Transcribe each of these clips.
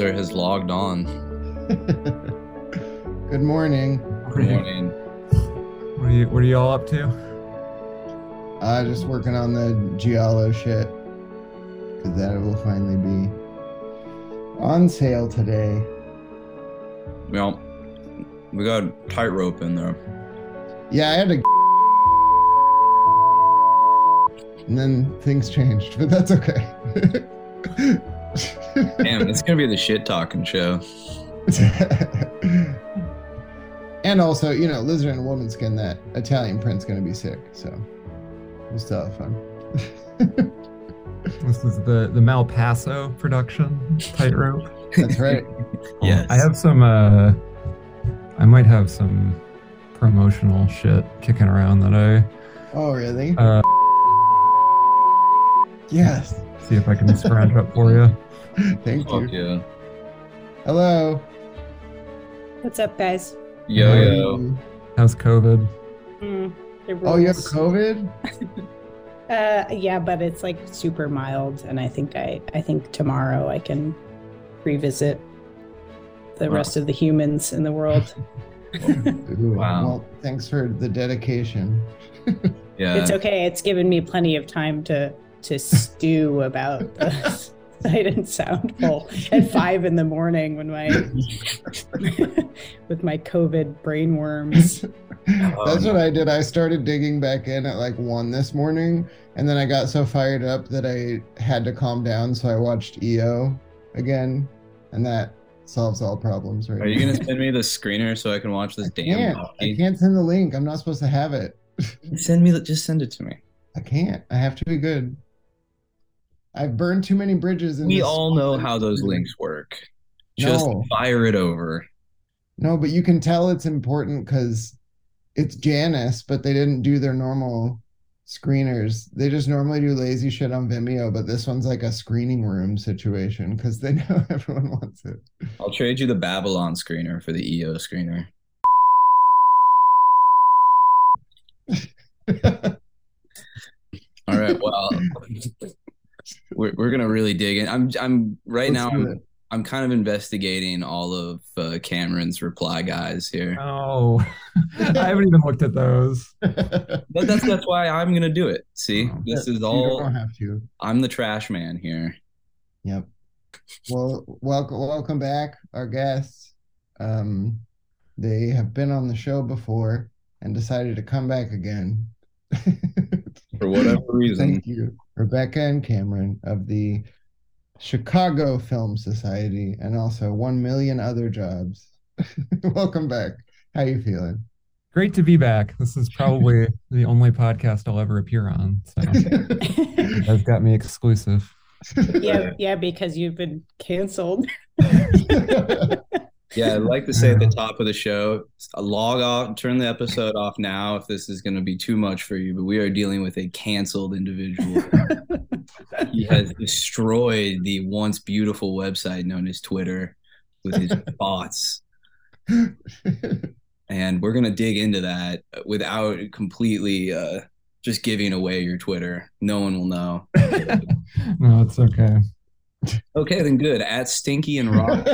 Rebel has logged on. Good morning. What are Good you, morning. what are you, what are you all up to? Uh, just working on the Giallo shit. Because that will finally be on sale today. Well, we got tightrope in there. Yeah, I had to. And then things changed, but that's okay. Damn, it's gonna be the shit talking show. and also, you know, lizard and woman skin, that Italian print's going to be sick. So we'll still have fun. This is the the Malpaso production tightrope. That's right. Yes. I have some. uh I might have some promotional shit kicking around that I Oh, really? uh yes. See if I can scratch up for you. Thank Fuck you. yeah. Hello. What's up, guys? Yo How yo. How's COVID? Mm, Oh, you have. COVID? Uh, yeah, but it's like super mild, and I think I, I think tomorrow I can revisit the Wow. rest of the humans in the world. Ooh, Wow. Well, thanks for the dedication. Yeah. it's okay. It's given me plenty of time to to stew about the sight and sound bowl at five in the morning when my with my COVID brain worms. That's Um, what I did. I started digging back in at like one this morning, and then I got so fired up that I had to calm down. So I watched EO again, and that solves all problems, right? Are you gonna send me the screener so I can watch this I damn can't. I can't send the link. I'm not supposed to have it. Send me the just send it to me. I can't. I have to be good. I've burned too many bridges. In We all know how those links work. Just No. fire it over. No, but you can tell it's important because it's Janus, but they didn't do their normal screeners. They just normally do lazy shit on Vimeo, but this one's like a screening room situation because they know everyone wants it. I'll trade you the Babylon screener for the EO screener. All right. Well, we're we're gonna really dig in. I'm I'm right Let's now. I'm. I'm kind of investigating all of uh, Cameron's reply guys here. Oh, I haven't even looked at those. But that's that's why I'm gonna do it. See, Oh. this is You all. don't have to. I'm the trash man here. Yep. Well, welcome, welcome back, our guests. Um, they have been on the show before and decided to come back again. For whatever reason. Thank you, Rebecca and Cameron of the Chicago Film Society, and also one million other jobs. welcome back. How you feeling? Great to be back. This is probably the only podcast I'll ever appear on. So you guys got me exclusive. yeah, yeah, because you've been canceled. Yeah, I'd like to say at the top of the show, log off, turn the episode off now if this is going to be too much for you. But we are dealing with a canceled individual. he has destroyed the once beautiful website known as Twitter with his thoughts. And we're going to dig into that without completely uh, just giving away your Twitter. No one will know. No, it's okay. Okay, then good. At Stinky and Rock.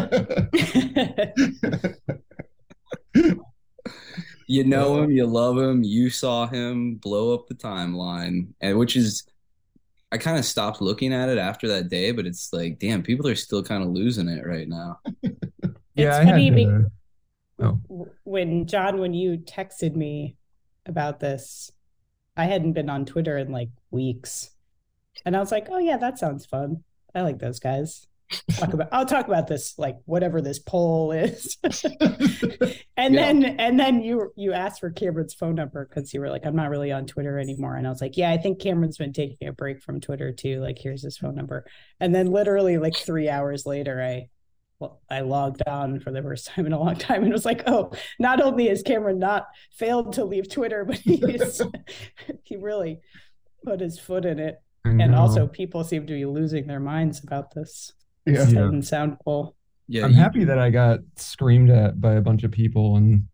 You know him, you love him, you saw him blow up the timeline, and which is, I kind of stopped looking at it after that day, but it's like, damn, people are still kind of losing it right now. Yeah, It's I funny had be- to, Oh, when John, when you texted me about this, I hadn't been on Twitter in like weeks, and I was like, "Oh yeah, that sounds fun. I like those guys." Talk about. I'll talk about this, like whatever this poll is, and Yeah. then and then you you asked for Cameron's phone number because you were like, "I'm not really on Twitter anymore," and I was like, "Yeah, I think Cameron's been taking a break from Twitter too. Like, here's his phone number." And then literally like three hours later, I well, I logged on for the first time in a long time and was like, oh, not only has Cameron not failed to leave Twitter, but he's he really put his foot in it. I And also people seem to be losing their minds about this yeah. Yeah. and sound poll. Yeah, I'm you- happy that I got screamed at by a bunch of people and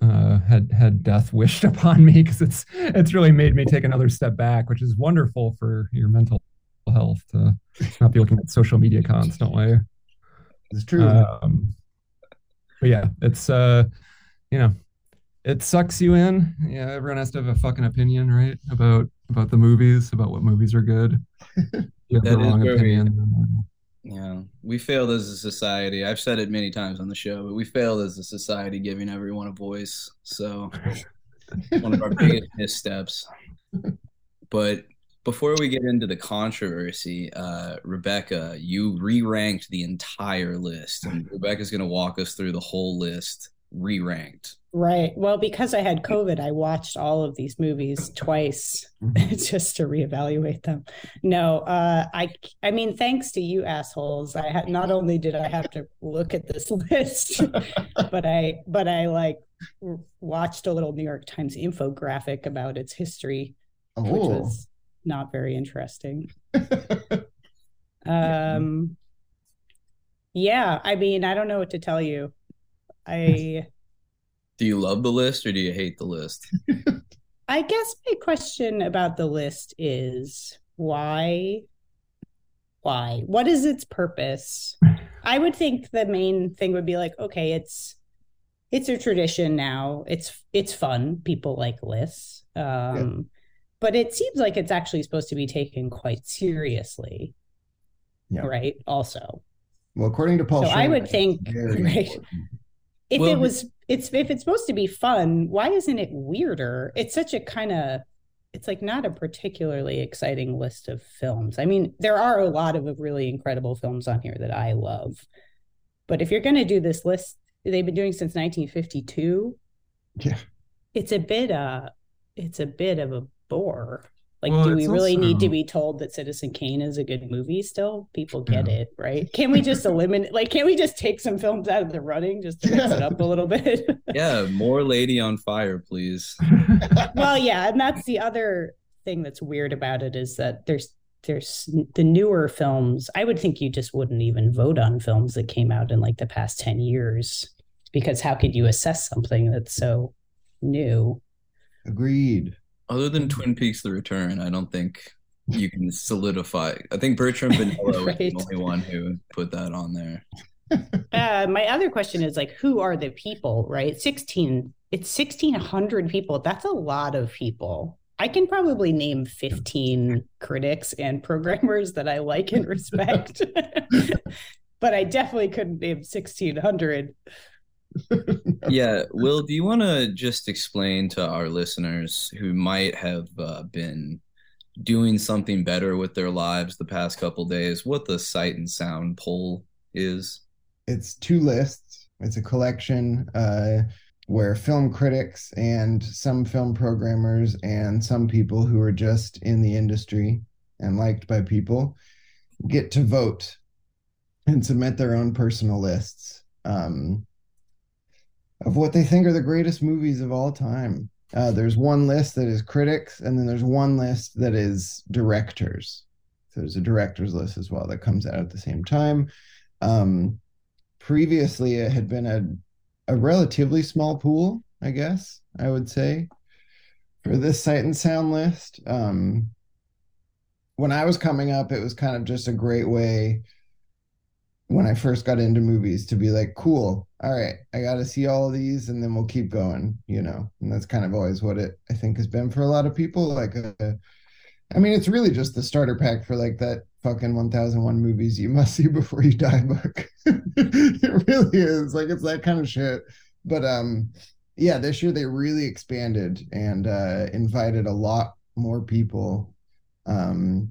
uh, had had death wished upon me because it's it's really made me take another step back, which is wonderful for your mental health to not be looking at social media constantly. It's true. Um, but yeah, it's uh, you know, it sucks you in. Yeah, everyone has to have a fucking opinion, right? About about the movies, about what movies are good. You have That the wrong where we- Yeah, we failed as a society. I've said it many times on the show, but we failed as a society giving everyone a voice. So, one of our biggest missteps. But before we get into the controversy, uh, Rebecca, you re-ranked the entire list, and Rebecca's going to walk us through the whole list re-ranked. Right. Well, because I had COVID, I watched all of these movies twice just to reevaluate them. No, uh, I, I mean, thanks to you assholes, I had not only did I have to look at this list, but I, but I like watched a little New York Times infographic about its history, which oh, was not very interesting. Um, yeah, I mean, I don't know what to tell you. I. Do you love the list or do you hate the list? I guess my question about the list is why? Why? What is its purpose? I would think the main thing would be like, okay, it's it's a tradition now. It's it's fun. People like lists. Um but it seems like it's actually supposed to be taken quite seriously. Yeah. Right. Also. well, according to Paul, So I would think- right. If Well, it was it's if it's supposed to be fun why isn't it weirder? It's such a kind of it's like not a particularly exciting list of films. I mean there are a lot of really incredible films on here that i love. But if you're going to do this list they've been doing since 1952 Yeah. it's a bit uh it's a bit of a bore like Well, do we it's really need to be told that citizen kane is a good movie still people get Yeah. it right can we just eliminate like can we just take some films out of the running just to mix it up a little bit Yeah, more Lady on Fire, please. well yeah and that's the other thing that's weird about it is that there's there's the newer films i would think you just wouldn't even vote on films that came out in like the past 10 years because how could you assess something that's so new Agreed. Other than Twin Peaks: The Return, I don't think you can solidify. I think Bertram Vanilla was Right. the only one who put that on there. uh, my other question is like who are the people right 16 it's 1600 people that's a lot of people i can probably name 15 critics and programmers that i like and respect but i definitely couldn't name 1600 Yeah, Will, do you want to just explain to our listeners who might have uh, been doing something better with their lives the past couple days what the Sight and Sound poll is? It's two lists. It's a collection uh, where film critics and some film programmers and some people who are just in the industry and liked by people get to vote and submit their own personal lists um, of what they think are the greatest movies of all time. Uh, there's one list that is critics, and then there's one list that is directors. So there's a directors list as well that comes out at the same time. Um, previously, it had been a a relatively small pool, I guess I would say, for this sight and sound list. Um, when I was coming up, it was kind of just a great way when I first got into movies to be like, cool, all right, I got to see all of these and then we'll keep going, you know. And that's kind of always what it I think has been for a lot of people. Like, a, I mean, it's really just the starter pack for like that fucking 1001 movies you must see before you die book. it really is like it's that kind of shit. But um, yeah, this year they really expanded and uh, invited a lot more people um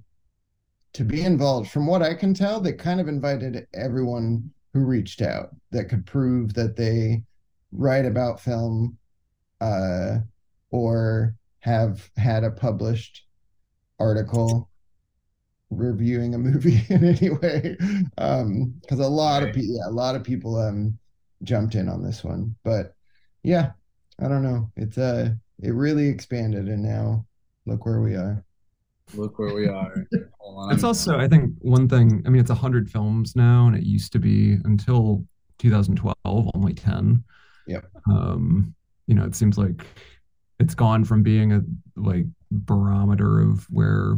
to be involved. From what I can tell, they kind of invited everyone who reached out that could prove that they write about film uh, or have had a published article reviewing a movie in any way. Um, because a lot of people, yeah, a lot of people um jumped in on this one. But yeah, I don't know. It's uh it really expanded and now look where we are. Look where we are. Hold on. It's also, I think, one thing. I mean, it's a hundred films now, and it used to be until 2012 only 10. Yeah. Um, you know, it seems like it's gone from being a like barometer of where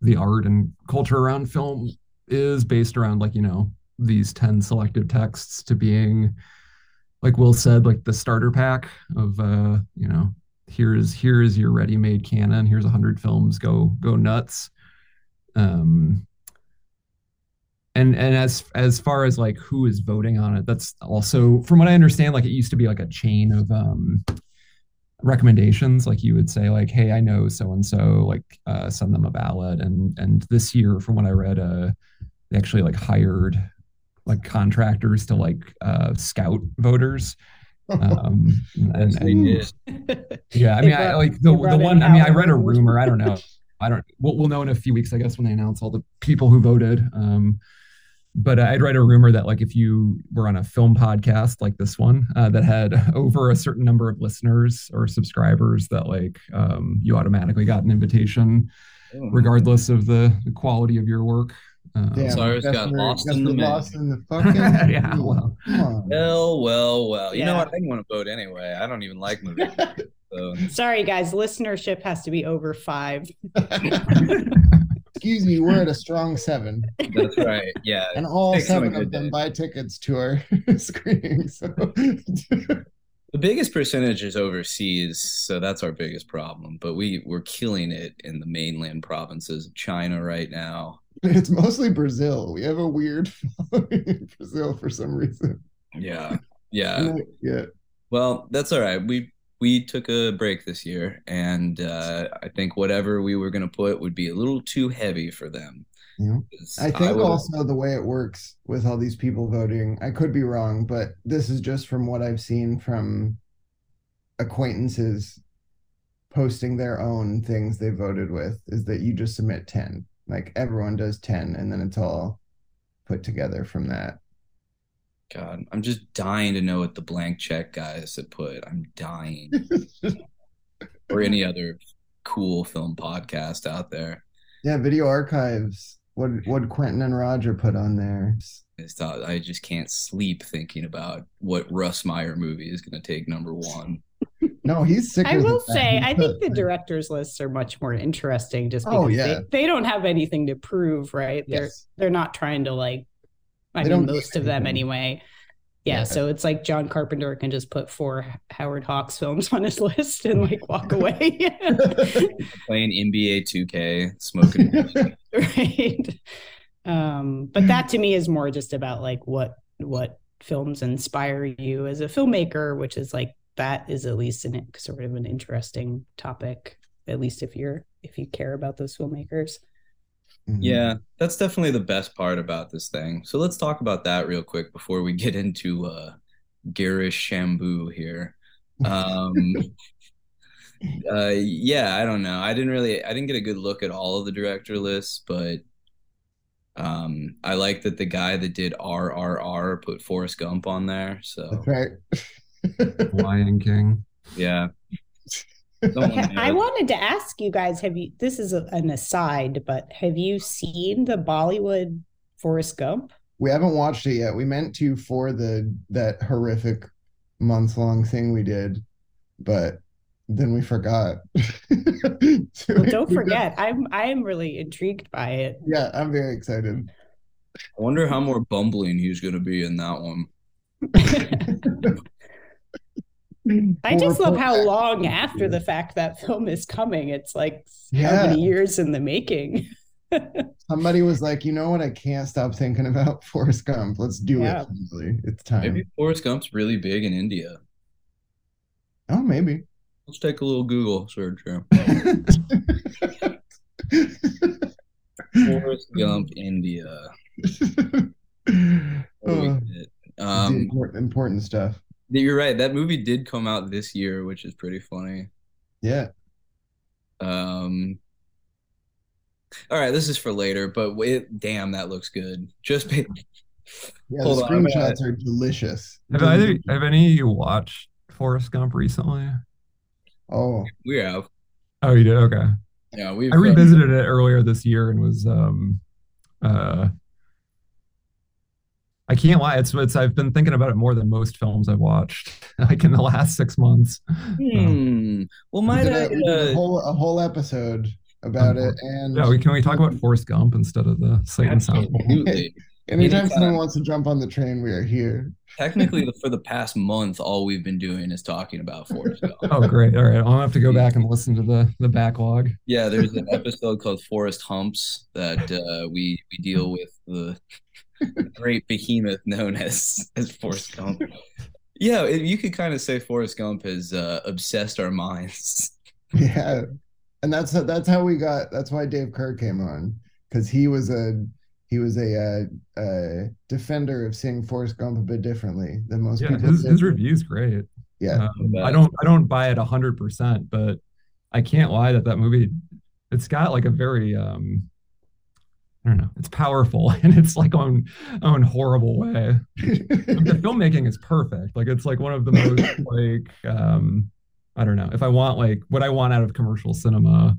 the art and culture around film is based around like, you know, these 10 selective texts to being like Will said, like the starter pack of uh, you know, here's here's your ready-made canon, here's a hundred films, go go nuts. Um and and as as far as like who is voting on it, that's also from what I understand, like it used to be like a chain of um recommendations. Like you would say like hey i know so and so like uh, send them a ballot and and this year from what i read uh they actually like hired like contractors to like uh scout voters. Um and, and yeah i mean i like the, the one i mean i read a rumor i don't know i don't we'll, we'll know in a few weeks i guess when they announce all the people who voted um but I'd read a rumor that like if you were on a film podcast like this one uh, that had over a certain number of listeners or subscribers, that like um, you automatically got an invitation, oh, regardless of the, the, quality of your work. Um, Damn, Cyrus got lost in the lost in the fucking. yeah, well, well, well, well. You yeah. know what? I didn't want to vote anyway. I don't even like movies. Um, so. Sorry, guys. Listenership has to be over five excuse me, we're at a strong seven. That's right. Yeah. and all seven of them day. buy tickets to our screening. So the biggest percentage is overseas, so that's our biggest problem. But we we're killing it in the mainland provinces of China right now. It's mostly Brazil. We have a weird following in Brazil for some reason. Yeah. Yeah. Yeah. Well, that's all right. We we took a break this year, and uh, I think whatever we were going to put would be a little too heavy for them. Yeah. I think I also the way it works with all these people voting, I could be wrong, but this is just from what I've seen from acquaintances posting their own things they voted with, is that you just submit 10. Like everyone does 10, and then it's all put together from that. God, I'm just dying to know what the blank check guys have put. I'm dying. or any other cool film podcast out there. Yeah, video archives. What what Quentin and Roger put on there. I just can't sleep thinking about what Russ Meyer movie is going to take number one. No, he's sick. I will say, I think the directors' lists are much more interesting, just oh, because oh, yeah. they, they don't have anything to prove, right? Yes. They're they're not trying to like I they mean, most of them anyway. Yeah, yeah, so it's like John Carpenter can just put four Howard Hawks films on his list and like walk away. Playing NBA 2K, smoking. right. Um, but that to me is more just about like what what films inspire you as a filmmaker, which is like that is at least an sort of an interesting topic, at least if you're if you care about those filmmakers. Mm-hmm. Yeah, that's definitely the best part about this thing. So let's talk about that real quick before we get into uh Girish Shambu here. Um uh yeah, I don't know. I didn't really I didn't get a good look at all of the director lists, but um I like that the guy that did RRR put Forrest Gump on there. So That's right. Lion King. Yeah. I wanted to ask you guys have you this is a, an aside, but have you seen the Bollywood Forrest Gump? We haven't watched it yet. We meant to for the that horrific month long thing we did, but then we forgot. so well, don't forget. I'm I'm really intrigued by it. Yeah, I'm very excited. I wonder how more bumbling he's going to be in that one. I just love how long after the fact that film is coming. It's like yeah. how many years in the making. Somebody was like, you know what? I can't stop thinking about Forrest Gump. Let's do yeah. it. It's time. Maybe Forrest Gump's really big in India. Oh, maybe. Let's take a little Google search here. Forrest Gump, India. Oh, um, important stuff. You're right. That movie did come out this year, which is pretty funny. Yeah. Um. All right, this is for later, but wait, damn, that looks good. Just pay- yeah, Hold the screenshots are delicious. Have either have any of you watched Forrest Gump recently? Oh, we have. Oh, you did? Okay. Yeah, we. I revisited it earlier this year and was um, uh, I can't lie. It's it's I've been thinking about it more than most films I've watched, like in the last six months. Hmm. Well, We might did, I? a, we a Uh, whole a whole episode about it, and Yeah, we, can we talk about Forrest Gump instead of the Satan Sound? absolutely. anytime anytime. someone wants to jump on the train, we are here. Technically, for the past month, all we've been doing is talking about Forrest Gump. Oh, great! All right, I'll have to go back and listen to the the backlog. Yeah, there's an episode called Forrest Humps that uh, we we deal with the great behemoth known as as Forrest Gump. Yeah, it, you could kind of say Forrest Gump has uh, obsessed our minds. Yeah, and that's that's how we got. That's why Dave Kehr came on because he was a he was a, uh uh defender of seeing Forrest Gump a bit differently than most Yeah, people. his, did. his review's great. Yeah, Um, I don't I don't buy it hundred percent, but I can't lie that that movie it's got like a very um I don't know, it's powerful and it's like own own horrible way. the filmmaking is perfect. Like it's like one of the most like um I don't know. If I want like what I want out of commercial cinema,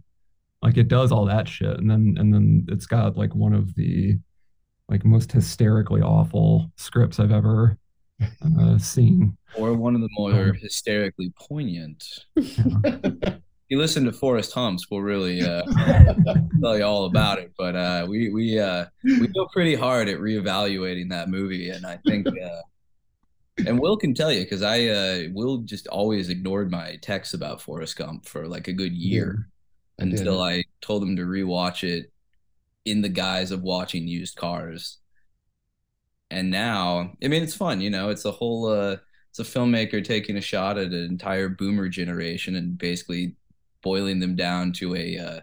like it does all that shit and then and then it's got like one of the like most hysterically awful scripts I've ever uh, seen. Or one of the more hysterically poignant. If you listen to Forrest Humps, we'll really uh, tell you all about it. But uh, we we uh, we go pretty hard at reevaluating that movie, and I think, uh, and Will can tell you because I uh, Will just always ignored my texts about Forrest Gump for like a good year I until I told him to rewatch it in the guise of watching used cars. And now, I mean, it's fun, you know. It's a whole, uh, it's a filmmaker taking a shot at an entire boomer generation and basically boiling them down to a uh,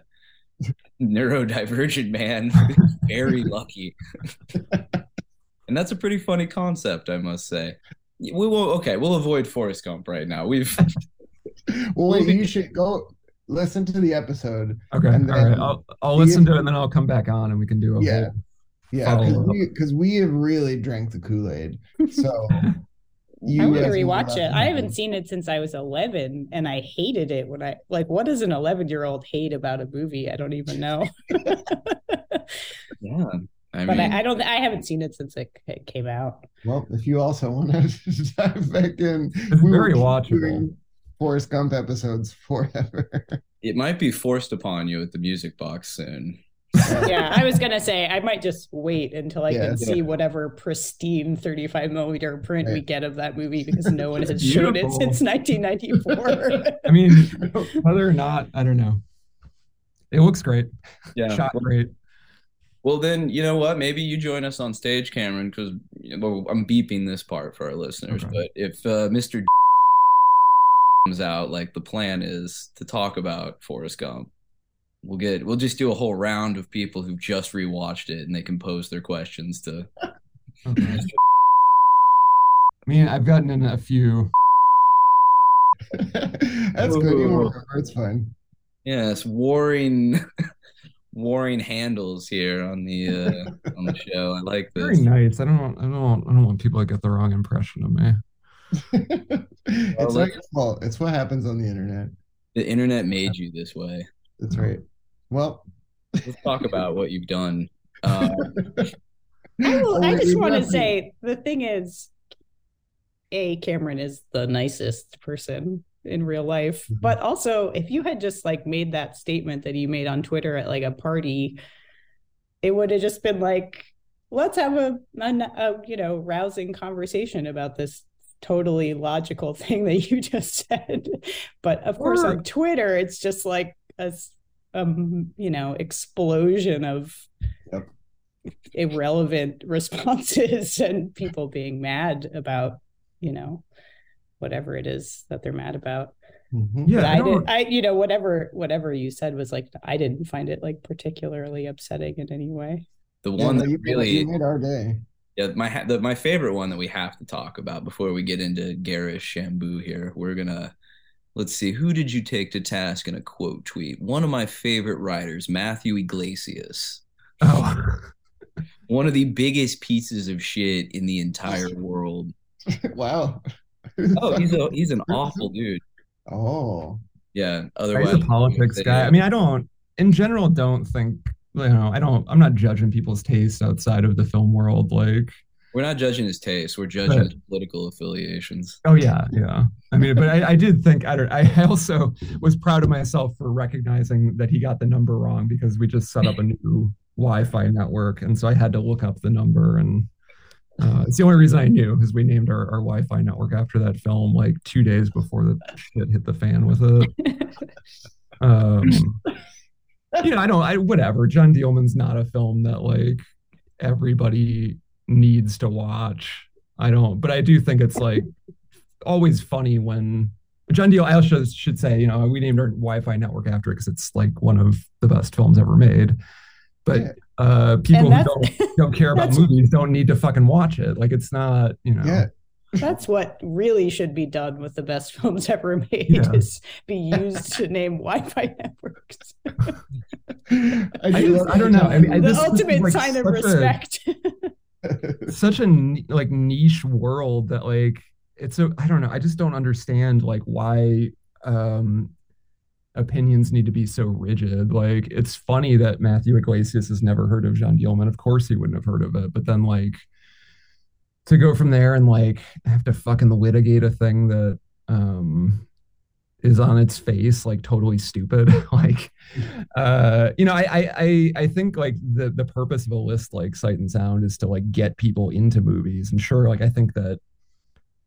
neurodivergent man very lucky. and that's a pretty funny concept, I must say. We will, okay, we'll avoid Forrest Gump right now. We've, well, wait, you should go listen to the episode. Okay, And all right. I'll I'll listen to it and then I'll come back on and we can do a Yeah. whole Yeah, because we we have really drank the Kool Aid. So I want to guys know rewatch it. I haven't seen it since I was 11 and I hated it when I like what does an 11 year old hate about a movie? I don't even know. yeah. I but mean, I, I don't I haven't seen it since it, it came out. Well, if you also want to dive back in, It's we will very watchable. Forrest Gump episodes forever. it might be forced upon you at the music box soon. Yeah, I was gonna say I might just wait until I Yeah. can see whatever pristine 35 millimeter print we get of that movie because no one has shown it since 1994. I mean, whether or not, I don't know. It looks great. Yeah. Shot great. Well, then you know what? Maybe you join us on stage, Cameron, because well, I'm beeping this part for our listeners. Okay. But if uh, Mr. comes out, like the plan is to talk about Forrest Gump, we'll get we'll just do a whole round of people who've just rewatched it, and they can pose their questions to. Okay. I mean, I've gotten in a few. That's good. You won't remember. It's fine. Yes, warring, warring handles here on the uh, on the show. I like this. Very this. nice. I don't. want- I don't. want- I don't want people to get the wrong impression of me. it's not your fault. It's what happens on the internet. The internet made you this way. That's right. Well, Let's talk about what you've done. Uh, I, will, I just want to say the thing is, A, Cameron is the nicest person in real life. Mhm. But also, if you had just like made that statement that you made on Twitter at like a party, it would have just been like, let's have a, a, a you know, rousing conversation about this totally logical thing that you just said. But of course, on Twitter, it's just like a, s- um, you know, explosion of Yep. irrelevant responses and people being mad about, you know, whatever it is that they're mad about. mhm. Yeah, But I I, did, I, you know, whatever, whatever you said was like, I didn't find it like particularly upsetting in any way. the Yeah, one no, that you, really you made our day. Yeah, my the, my favorite one that we have to talk about before we get into Girish Shambu here. We're gonna let's see who did you take to task in a quote tweet? One of my favorite writers, Matthew Yglesias, Oh, one of the biggest pieces of shit in the entire world. wow. Oh, he's a he's an awful dude. Oh, Yeah. he's Otherwise, a politics guy. I mean, I don't. In general, don't think. You know, I don't. I'm not judging people's taste outside of the film world. Like, We're not judging his taste. We're judging But- his political affiliations. Oh yeah, yeah. I mean, but I, I did think I don't. I also was proud of myself for recognizing that he got the number wrong because we just set up a new Wi-Fi network, and so I had to look up the number, and uh, it's the only reason I knew because we named our, our Wi-Fi network after that film like two days before the shit hit the fan with it. Um, you know, I don't. I whatever. Jeanne Dielman's not a film that like everybody needs to watch. I don't, but I do think it's like always funny when John Deal. I also should say, you know, we named our Wi-Fi network after it because it's like one of the best films ever made. But uh, people who don't, don't care about movies don't need to fucking watch it. Like it's not, you know. Yeah. That's what really should be done with the best films ever made Yeah. is be used to name Wi-Fi networks. I, I, do just, love I don't know. I mean, I, the this, this is, ultimate like, sign of such a- respect. such a like niche world that like it's a I don't know. I just don't understand like why um opinions need to be so rigid. Like it's funny that Matthew Yglesias has never heard of Jeanne Dielman. Of course he wouldn't have heard of it. But then like to go from there and like have to fucking litigate a thing that um is on its face like totally stupid. Like uh you know I, I i think like the the purpose of a list like sight and sound is to like get people into movies. And sure like i think that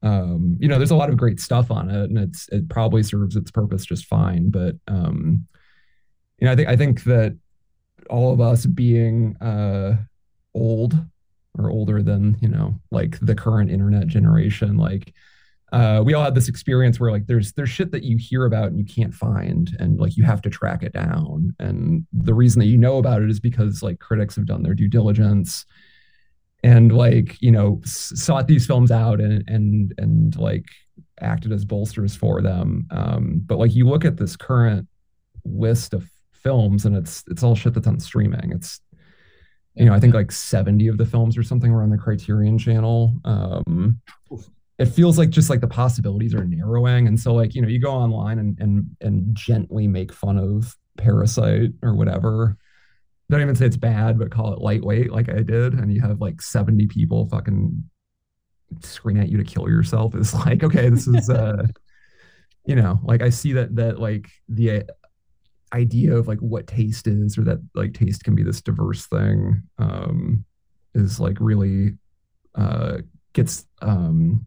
um you know there's a lot of great stuff on it and it's it probably serves its purpose just fine. But um you know i think i think that all of us being uh old or older than you know like the current internet generation like uh, we all had this experience where like there's there's shit that you hear about and you can't find and like you have to track it down. And the reason that you know about it is because like critics have done their due diligence and like you know s- sought these films out and and and like acted as bolsters for them. Um but like you look at this current list of films and it's it's all shit that's on streaming. It's you know i think like 70 of the films or something were on the criterion channel. Um it feels like just like the possibilities are narrowing. And so like you know you go online and and and gently make fun of parasite or whatever. Don't even say it's bad but call it lightweight like i did. And you have like 70 people fucking scream at you to kill yourself. Is like okay this is uh you know like i see that that like the idea of like what taste is or that like taste can be this diverse thing um is like really uh gets um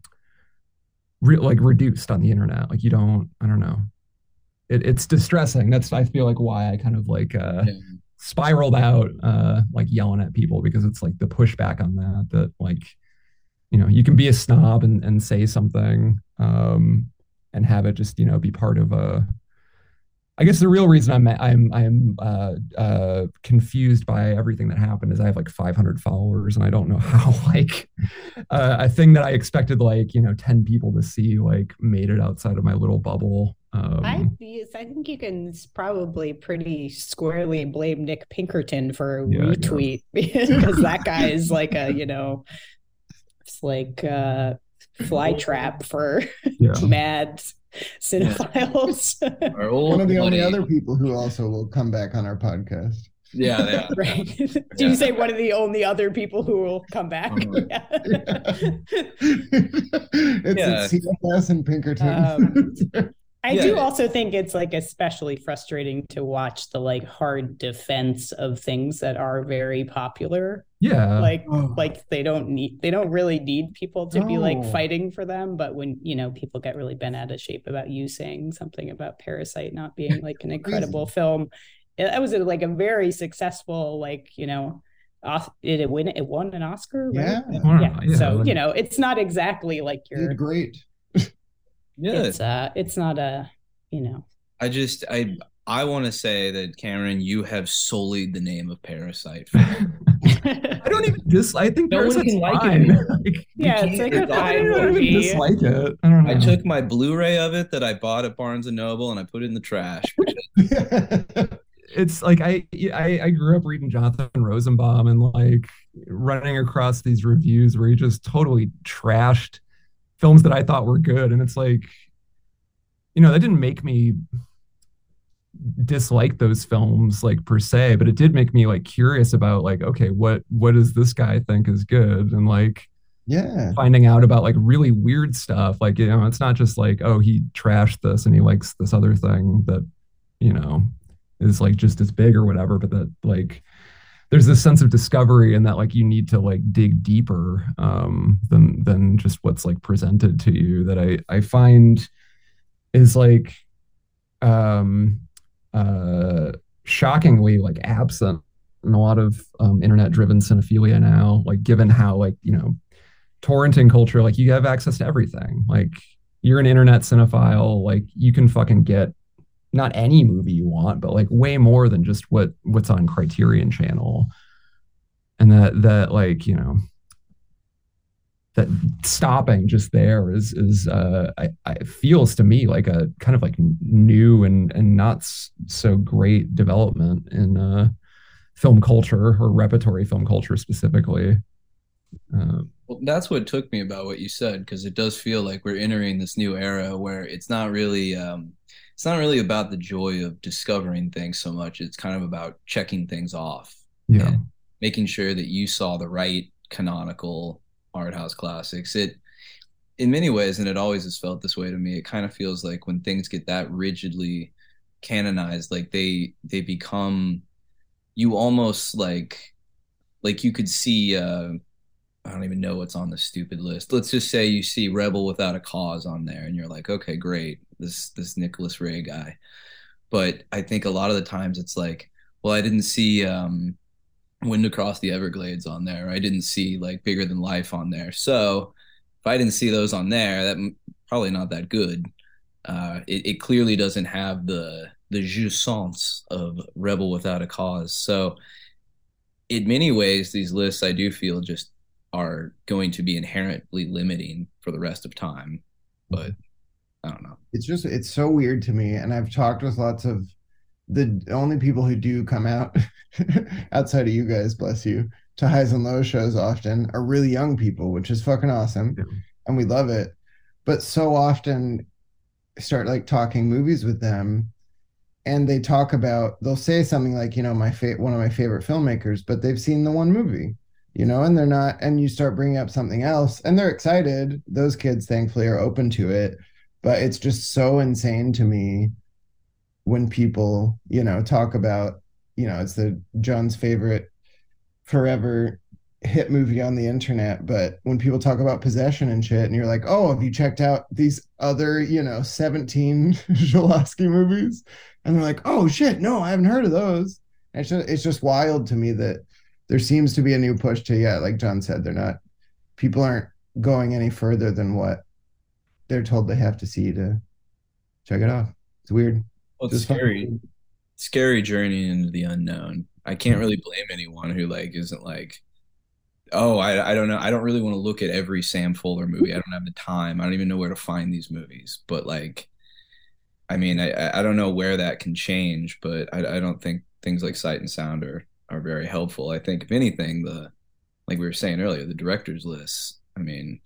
re- like reduced on the internet like you don't i don't know it, it's distressing that's i feel like why i kind of like uh Yeah. spiraled out uh like yelling at people because it's like the pushback on that that like you know you can be a snob and, and say something um and have it just you know be part of a I guess the real reason I'm I'm I'm uh, uh, confused by everything that happened is I have like 500 followers and I don't know how like uh, a thing that I expected like you know 10 people to see like made it outside of my little bubble. Um, I yes, I think you can probably pretty squarely blame Nick Pinkerton for a Yeah, yeah. retweet because that guy is like a you know, it's like a fly trap for yeah. mad cinephiles. Our old One of the only other people who also will come back on our podcast. Yeah, yeah. right? Do Yeah. you say one of the only other people who will come back? Uh-huh. Yeah. it's Yeah. it's CFS and Pinkerton. Um, I Yeah. do also think it's like especially frustrating to watch the like hard defense of things that are very popular. Yeah. Like Oh. like they don't need they don't really need people to be like fighting for them, but when you know people get really bent out of shape about you saying something about Parasite not being like an incredible film, eh, that was a, like a very successful like you know. Os- did it win? It won an Oscar, right? Yeah. Yeah. yeah, so you know, it's not exactly like You you're great. Yeah. it's uh it's not a you know I just I I want to say that Cameron, you have sullied the name of Parasite. I don't even dislike. I think No one Parasite's can like it fine. anymore. Like, yeah it's like a it's all- I don't even movie dislike it. I don't know. I took my Blu-ray of it that I bought at Barnes and Noble and I put it in the trash. it's like I, I I grew up reading Jonathan Rosenbaum and like running across these reviews where he just totally trashed films that I thought were good, and it's like, you know, that didn't make me dislike those films like per se, but it did make me like curious about like, okay, what what does this guy think is good, and like, Yeah. finding out about like really weird stuff. Like, you know, it's not just like, oh, he trashed this and he likes this other thing that, you know, is like just as big or whatever, but that like there's this sense of discovery and that like you need to like dig deeper um than than just what's like presented to you that I I find is like um uh shockingly like absent in a lot of um, internet driven cinephilia now like given how like you know torrenting culture like you have access to everything. Like you're an internet cinephile like you can fucking get not any movie you want but like way more than just what what's on criterion channel. And that that like you know that stopping just there is is uh I, I feels to me like a kind of like new and and not so great development in uh film culture or repertory film culture specifically. Um, well, that's what took me about what you said because it does feel like we're entering this new era where it's not really um, it's not really about the joy of discovering things so much. It's kind of about checking things off. Yeah. making sure that you saw the right canonical art house classics. It in many ways, and it always has felt this way to me, it kind of feels like when things get that rigidly canonized, like they they become you almost like like you could see uh I don't even know what's on the stupid list. Let's just say you see Rebel Without a Cause on there, and you're like, okay, great, this this Nicholas Ray guy. But I think a lot of the times it's like, well, I didn't see um, Wind Across the Everglades on there. I didn't see like Bigger Than Life on there. So if I didn't see those on there, that probably not that good. Uh, it, it clearly doesn't have the the jouissance of Rebel Without a Cause. So in many ways, these lists I do feel just are going to be inherently limiting for the rest of time. But I don't know. It's just it's so weird to me, and I've talked with lots of the only people who do come out outside of you guys, bless you, to highs and lows shows often are really young people, which is fucking awesome, yeah. and we love it. But so often, start like talking movies with them, and they talk about they'll say something like, you know, my fa- one of my favorite filmmakers, but they've seen the one movie you know, and they're not, and you start bringing up something else and they're excited. Those kids, thankfully, are open to it. But it's just so insane to me when people, you know, talk about, you know, it's the John's favorite forever hit movie on the internet but when people talk about possession and shit and you're like oh have you checked out these other you know 17 Zulawski movies? And they're like oh shit no i haven't heard of those. And it's just, it's just wild to me that there seems to be a new push to yeah like john said they're not people aren't going any further than what they're told they have to see to check it off. It's weird. Well, it's scary fun. scary. Journey into the unknown. I can't really blame anyone who like isn't like oh I, I don't know. I don't really want to look at every sam fuller movie. I don't have the time. I don't even know where to find these movies. But like i mean i i don't know where that can change but i, I don't think things like sight and sound are are very helpful. I think if anything, the like we were saying earlier, the director's list. I mean,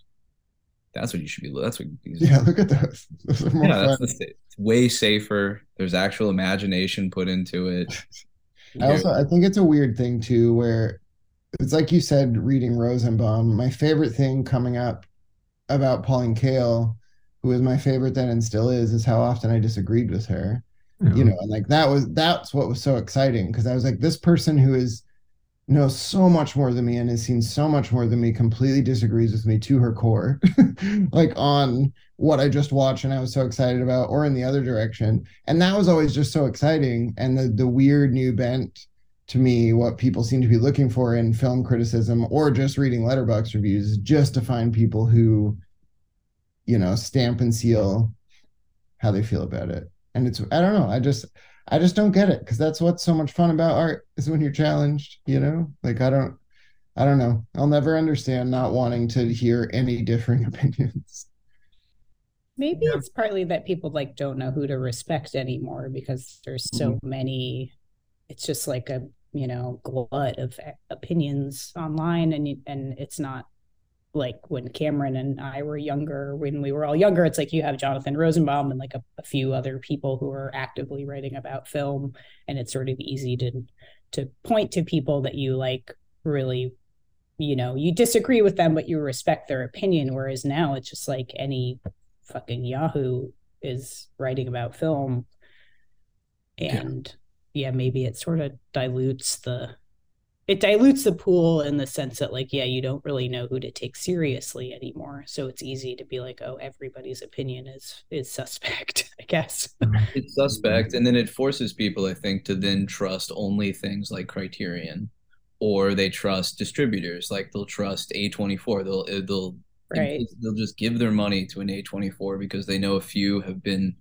that's what you should be. That's what. Yeah, look at those. those yeah, that's the, it's way safer. There's actual imagination put into it. I also I think it's a weird thing too, where it's like you said, reading Rosenbaum. My favorite thing coming up about Pauline Kael, who is my favorite then and still is, is how often I disagreed with her yeah. you know and like that was that's what was so exciting because i was like this person who is knows so much more than me and has seen so much more than me completely disagrees with me to her core like on what i just watched and i was so excited about or in the other direction. And that was always just so exciting. And the the weird new bent to me what people seem to be looking for in film criticism or just reading Letterboxd reviews just to find people who you know stamp and seal how they feel about it. And it's i don't know i just i just don't get it because that's what's so much fun about art is when you're challenged you know like i don't i don't know i'll never understand not wanting to hear any differing opinions maybe yeah. it's partly that people like don't know who to respect anymore because there's so mm-hmm. many it's just like a you know glut of opinions online and and it's not like when Cameron and I were younger, when we were all younger, it's like you have Jonathan Rosenbaum and like a, a, few other people who are actively writing about film, and it's sort of easy to to point to people that you like really you know, you disagree with them, but you respect their opinion. Whereas now it's just like any fucking Yahoo is writing about film. And yeah, yeah maybe it sort of dilutes the it dilutes the pool in the sense that like yeah you don't really know who to take seriously anymore. So it's easy to be like oh everybody's opinion is is suspect i guess. It's suspect and then it forces people i think to then trust only things like criterion or they trust distributors. Like they'll trust a24 they'll uh, they'll right. they'll just give their money to an a24 because they know a few have been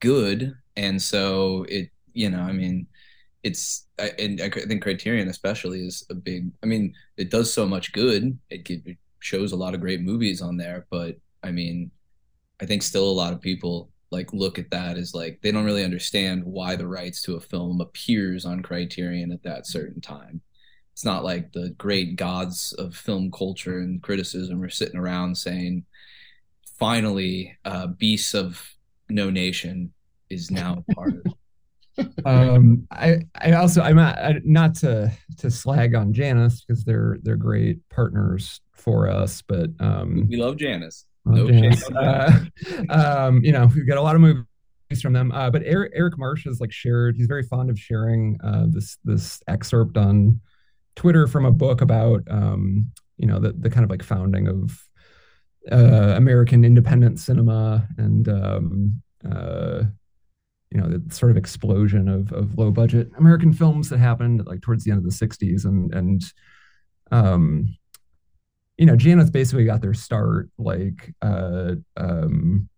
good. And so it you know i mean it's and I think Criterion especially is a big. I mean, it does so much good. It, shows a lot of great movies on there, but I mean, I think still a lot of people like look at that as like they don't really understand why the rights to a film appears on Criterion at that certain time. It's not like the great gods of film culture and criticism are sitting around saying, "Finally, uh, Beasts of No Nation is now part of um, I I also I'm not not to to slag on Janus because they're they're great partners for us, but um, we love Janus. no Janus. Uh, um, you know, we've got a lot of movies from them. Uh, but Eric, Eric Marsh has like shared. He's very fond of sharing uh, this this excerpt on Twitter from a book about um, you know the the kind of like founding of uh, American independent cinema and um, uh, you know the sort of explosion of of low budget American films that happened like towards the end of the 60s and and um you know Janus basically got their start like uh um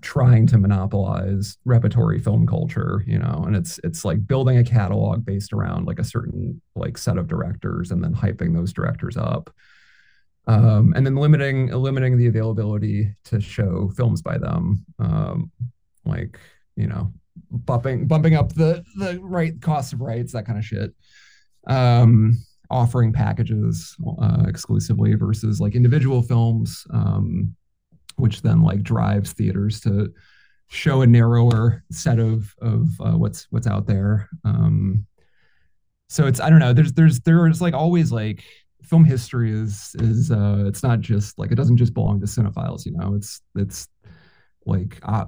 trying to monopolize repertory film culture you know and it's it's like building a catalog based around like a certain like set of directors and then hyping those directors up um, and then limiting limiting the availability to show films by them um, like you know, bumping bumping up the the right cost of rights, that kind of shit. Um, offering packages uh, exclusively versus like individual films, um, which then like drives theaters to show a narrower set of of uh, what's what's out there. Um, so it's I don't know. There's there's there's like always like film history is is uh, it's not just like it doesn't just belong to cinephiles. You know, it's it's like uh,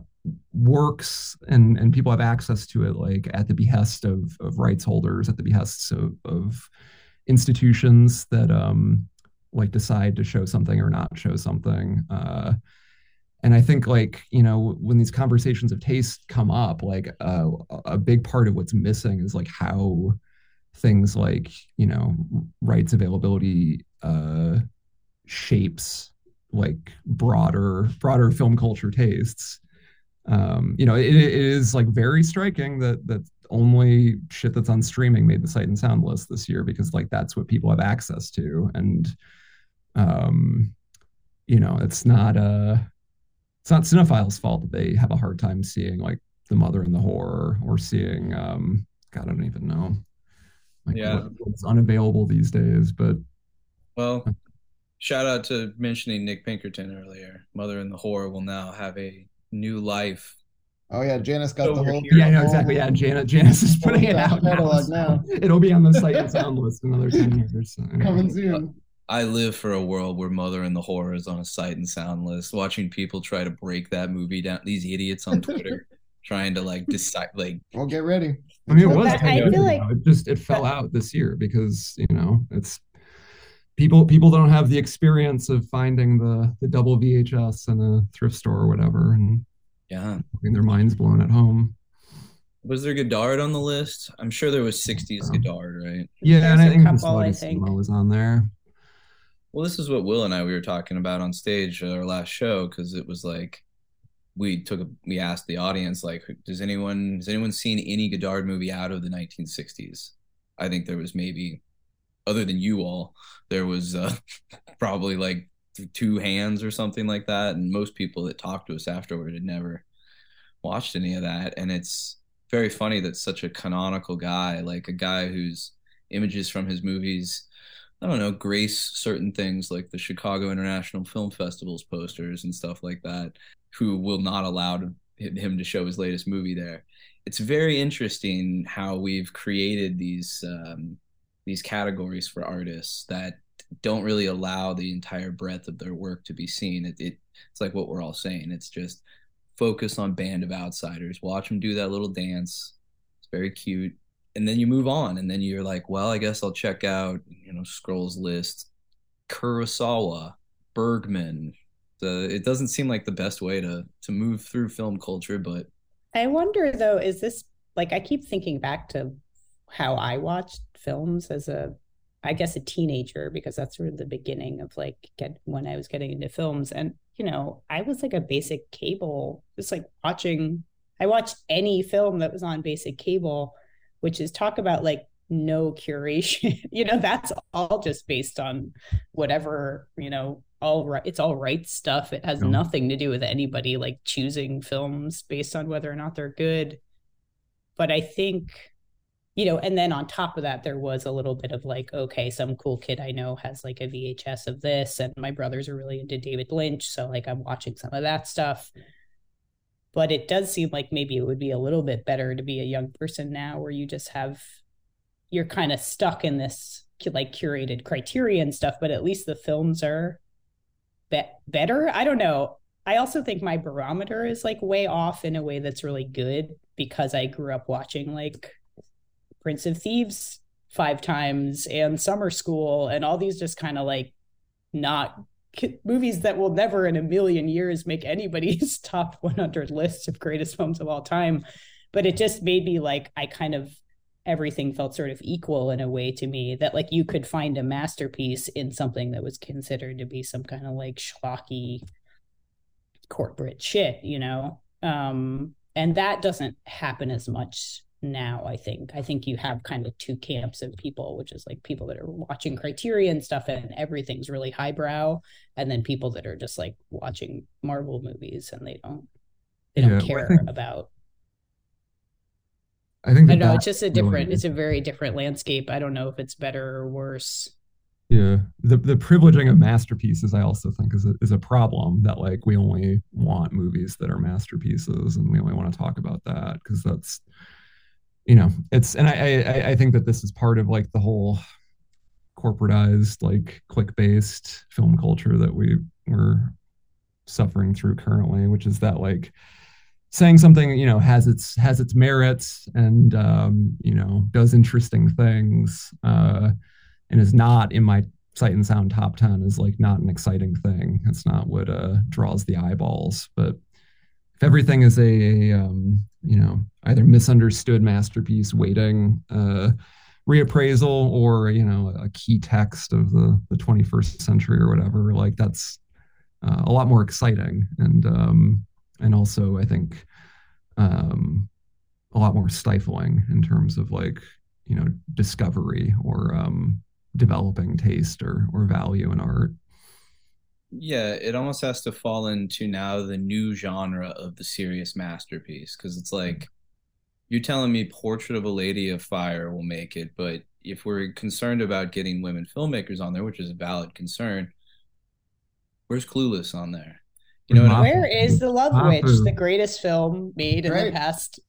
works and and people have access to it like at the behest of of rights holders at the behest of, of institutions that um like decide to show something or not show something. Uh and i think like you know when these conversations of taste come up like uh, a big part of what's missing is like how things like you know rights availability uh shapes like broader broader film culture tastes um, you know, it, it is like very striking that that only shit that's on streaming made the sight and sound list this year because like that's what people have access to, and um, you know, it's not uh it's not cinephiles' fault that they have a hard time seeing like the mother and the whore or seeing um God, I don't even know. Like yeah, what's unavailable these days, but well, shout out to mentioning Nick Pinkerton earlier. Mother and the Whore will now have a new life. Oh yeah, Janus got the whole. Yeah, no, exactly. Yeah, Janus, Janus is putting it out now, now. It'll be on the sight and sound list another ten years. So, Coming soon. I live for a world where Mother and the Whore is on a sight and sound list. Watching people try to break that movie down, these idiots on Twitter trying to like decide, like. Well, get ready. I mean, it was. I feel like it just it fell out this year because you know it's people people don't have the experience of finding the the double VHS in a thrift store or whatever, and yeah, having their minds blown at home. Was there Godard on the list? I'm sure there was 60s Godard, right? Yeah, There's and I think couple, I think. was on there. Well, this is what Will and I we were talking about on stage our last show because it was like we took a, we asked the audience like, does anyone has anyone seen any Godard movie out of the 1960s? I think there was maybe other than you all, there was uh, probably like two hands or something like that. And most people that talked to us afterward had never watched any of that. And it's very funny that such a canonical guy, like a guy whose images from his movies, I don't know, grace certain things like the Chicago International Film Festival's posters and stuff like that, who will not allow him to show his latest movie there. It's very interesting how we've created these um, these categories for artists that don't really allow the entire breadth of their work to be seen. It, it it's like what we're all saying. It's just focus on Band of Outsiders. Watch them do that little dance. It's very cute. And then you move on, and then you're like, well, I guess I'll check out, you know, Scrolls list, Kurosawa, Bergman. The, it doesn't seem like the best way to to move through film culture, but I wonder though, is this like I keep thinking back to how I watched films as a I guess a teenager because that's sort of the beginning of like get when I was getting into films. And you know I was like a basic cable just like watching I watched any film that was on basic cable which is talk about like no curation. You know that's all just based on whatever you know all right it's all right stuff. It has nothing to do with anybody like choosing films based on whether or not they're good. But I think you know, and then on top of that, there was a little bit of like, okay, some cool kid I know has like a VHS of this, and my brothers are really into David Lynch, so like I'm watching some of that stuff. But it does seem like maybe it would be a little bit better to be a young person now, where you just have you're kind of stuck in this like curated criteria and stuff, but at least the films are be- better. I don't know. I also think my barometer is like way off in a way that's really good because I grew up watching like Prince of Thieves five times and Summer School and all these just kind of like not movies that will never in a million years make anybody's top 100 list of greatest films of all time. But it just made me like, I kind of, everything felt sort of equal in a way to me that like you could find a masterpiece in something that was considered to be some kind of like schlocky corporate shit, you know? Um, and that doesn't happen as much now i think. I think you have kind of two camps of people which is like people that are watching criterion stuff and everything's really highbrow and then people that are just like watching marvel movies and they don't they don't yeah, care I think, about i think i know it's just a different really it's a very different landscape. I don't know if it's better or worse. Yeah the the privileging of masterpieces i also think is a, is a problem that like we only want movies that are masterpieces and we only want to talk about that because that's you know it's and I, I i think that this is part of like the whole corporatized like click based film culture that we we're suffering through currently which is that like saying something you know has its has its merits and um you know does interesting things uh and is not in my sight and sound top 10 is like not an exciting thing. It's not what uh draws the eyeballs but if everything is a, um, you know either misunderstood masterpiece waiting uh, reappraisal or you know a key text of the the 21st century or whatever like that's uh, a lot more exciting and um, and also I think um, a lot more stifling in terms of like you know discovery or um, developing taste or or value in art yeah, it almost has to fall into now the new genre of the serious masterpiece because it's hmm. like you're telling me Portrait of a Lady of Fire will make it, but if we're concerned about getting women filmmakers on there, which is a valid concern, where's Clueless on there? You know, where is The Love Witch, the greatest film made in the past,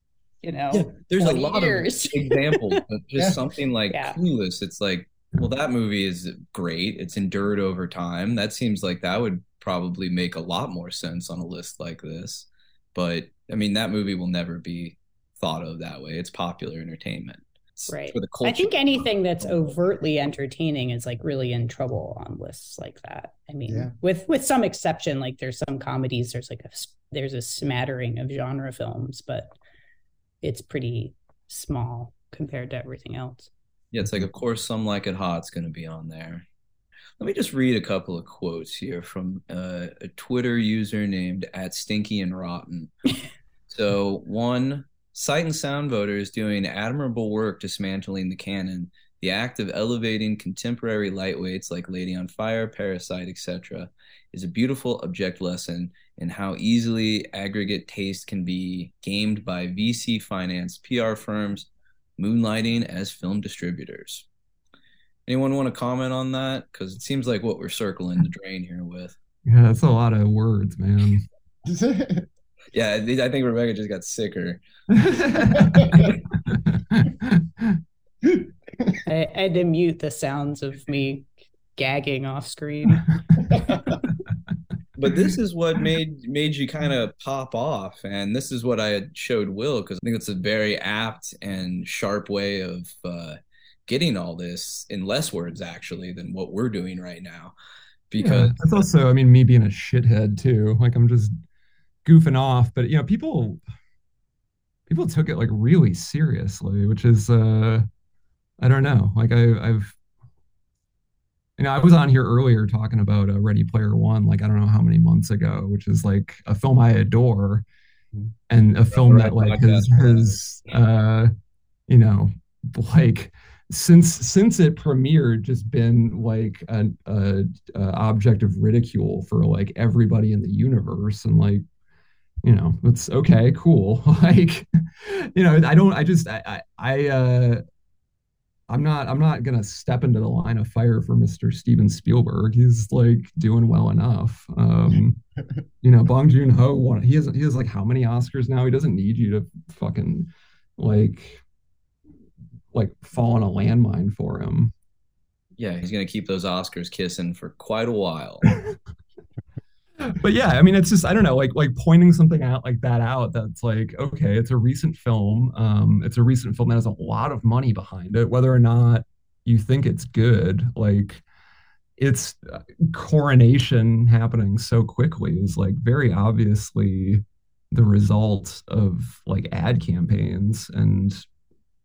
you know, yeah, there's a lot years. of examples, but just yeah. something like yeah. Clueless, it's like well, that movie is great. It's endured over time. That seems like that would probably make a lot more sense on a list like this. But I mean, that movie will never be thought of that way. It's popular entertainment. It's right. I think anything that's overtly entertaining is like really in trouble on lists like that. I mean, yeah. with with some exception, like there's some comedies. There's like a there's a smattering of genre films, but it's pretty small compared to everything else. Yeah, it's like, of course, some like it hot's going to be on there. Let me just read a couple of quotes here from uh, a Twitter user named at Stinky and Rotten. so, one, Sight and Sound voters doing admirable work dismantling the canon. The act of elevating contemporary lightweights like Lady on Fire, Parasite, etc., is a beautiful object lesson in how easily aggregate taste can be gamed by VC financed PR firms moonlighting as film distributors. Anyone want to comment on that? Because it seems like what we're circling the drain here with. Yeah, that's a lot of words, man. yeah, I think Rebecca just got sicker. I, I had to mute the sounds of me gagging off screen. but this is what made made you kind of pop off and this is what i had showed will because i think it's a very apt and sharp way of uh, getting all this in less words actually than what we're doing right now. Because yeah, it's also i mean me being a shithead too. Like i'm just goofing off but you know people people took it like really seriously which is uh i don't know. Like I, i've you know, I was on here earlier talking about uh, Ready Player One, like I don't know how many months ago, which is like a film I adore, and a film that like has, has uh, you know, like since since it premiered, just been like an a, a object of ridicule for like everybody in the universe, and like you know it's okay cool. Like you know i don't i just i i, I uh I'm not I'm not gonna step into the line of fire for Mr. Steven Spielberg. He's like doing well enough. Um, you know, Bong Joon Ho won. He has he has like how many Oscars now? He doesn't need you to fucking like like fall on a landmine for him. Yeah, he's gonna keep those Oscars kissing for quite a while. but yeah, I mean, it's just I don't know, like like pointing something out like that out. That's like okay, it's a recent film. Um, it's a recent film that has a lot of money behind it. Whether or not you think it's good, like its uh, coronation happening so quickly is like very obviously the result of like ad campaigns and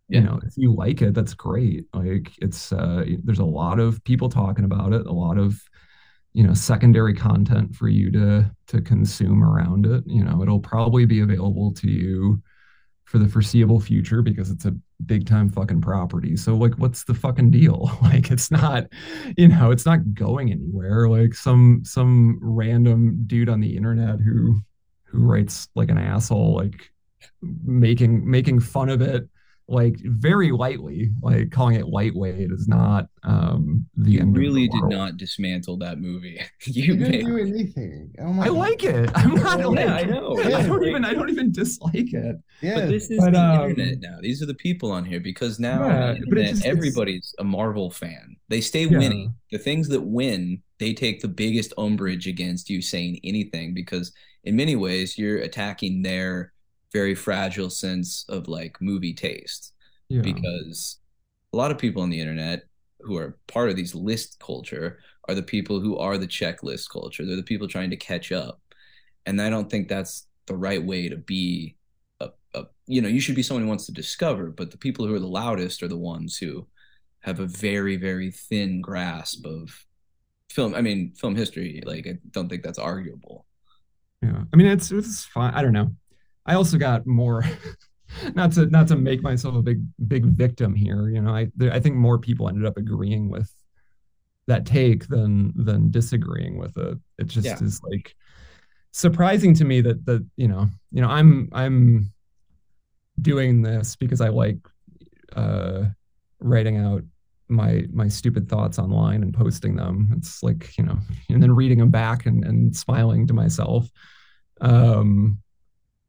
you know if you like it that's great like it's uh there's a lot of people talking about it a lot of you know secondary content for you to to consume around it. You know it'll probably be available to you for the foreseeable future because it's a big time fucking property. So like what's the fucking deal? Like it's not you know it's not going anywhere. Like some some random dude on the internet who who writes like an asshole like making making fun of it like very lightly, like calling it lightweight is not um the you end. Really the did not dismantle that movie. you, you didn't do anything. Oh my I God. like it. I'm not. yeah, like, I know. I don't even. I don't even dislike it. Yeah, but this is but, the um, internet now. These are the people on here because now yeah, internet, just, everybody's a Marvel fan. They stay yeah. winning. The things that win, they take the biggest umbrage against you saying anything because in many ways you're attacking their very fragile sense of like movie taste yeah. because a lot of people on the internet who are part of these list culture are the people who are the checklist culture. They're the people trying to catch up. And I don't think that's the right way to be a, a you know, you should be someone who wants to discover, but the people who are the loudest are the ones who have a very, very thin grasp of film. I mean, film history. Like, I don't think that's arguable. Yeah. I mean, it's, it's fine. I don't know. I also got more not to not to make myself a big big victim here. You know, I I think more people ended up agreeing with that take than than disagreeing with it. It just yeah. is like surprising to me that that you know you know I'm I'm doing this because I like uh, writing out my my stupid thoughts online and posting them. It's like you know, and then reading them back and and smiling to myself. Um,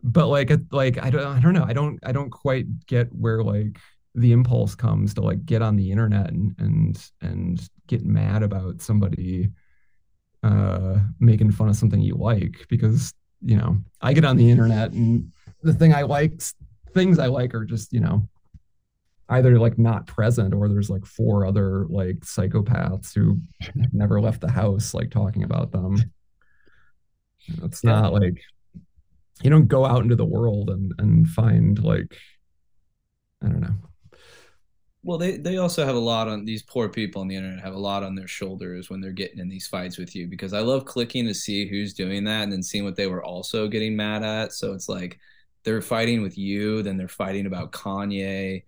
but like like I don't I don't know I don't I don't quite get where like the impulse comes to like get on the internet and and and get mad about somebody uh making fun of something you like because you know I get on the internet and the thing I like things I like are just you know either like not present or there's like four other like psychopaths who never left the house like talking about them it's yeah. not like you don't go out into the world and and find like I don't know. Well, they they also have a lot on these poor people on the internet have a lot on their shoulders when they're getting in these fights with you because I love clicking to see who's doing that and then seeing what they were also getting mad at. So it's like they're fighting with you, then they're fighting about Kanye,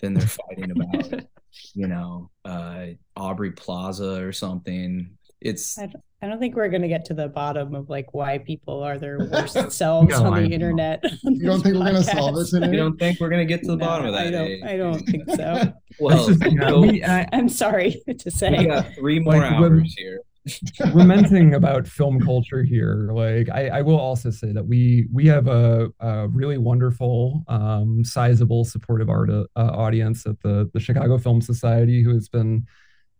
then they're fighting about you know uh, Aubrey Plaza or something. It's I don't think we're going to get to the bottom of like why people are their worst selves no, on the I internet. You don't think we're going to solve this? today? You don't think we're going to get to the no, bottom of that? I don't. I don't think so. well, you know, we, I, am sorry to say. We got three more like, hours here. lamenting about film culture here. Like I, I will also say that we we have a, a really wonderful, um, sizable, supportive art uh, audience at the the Chicago Film Society who has been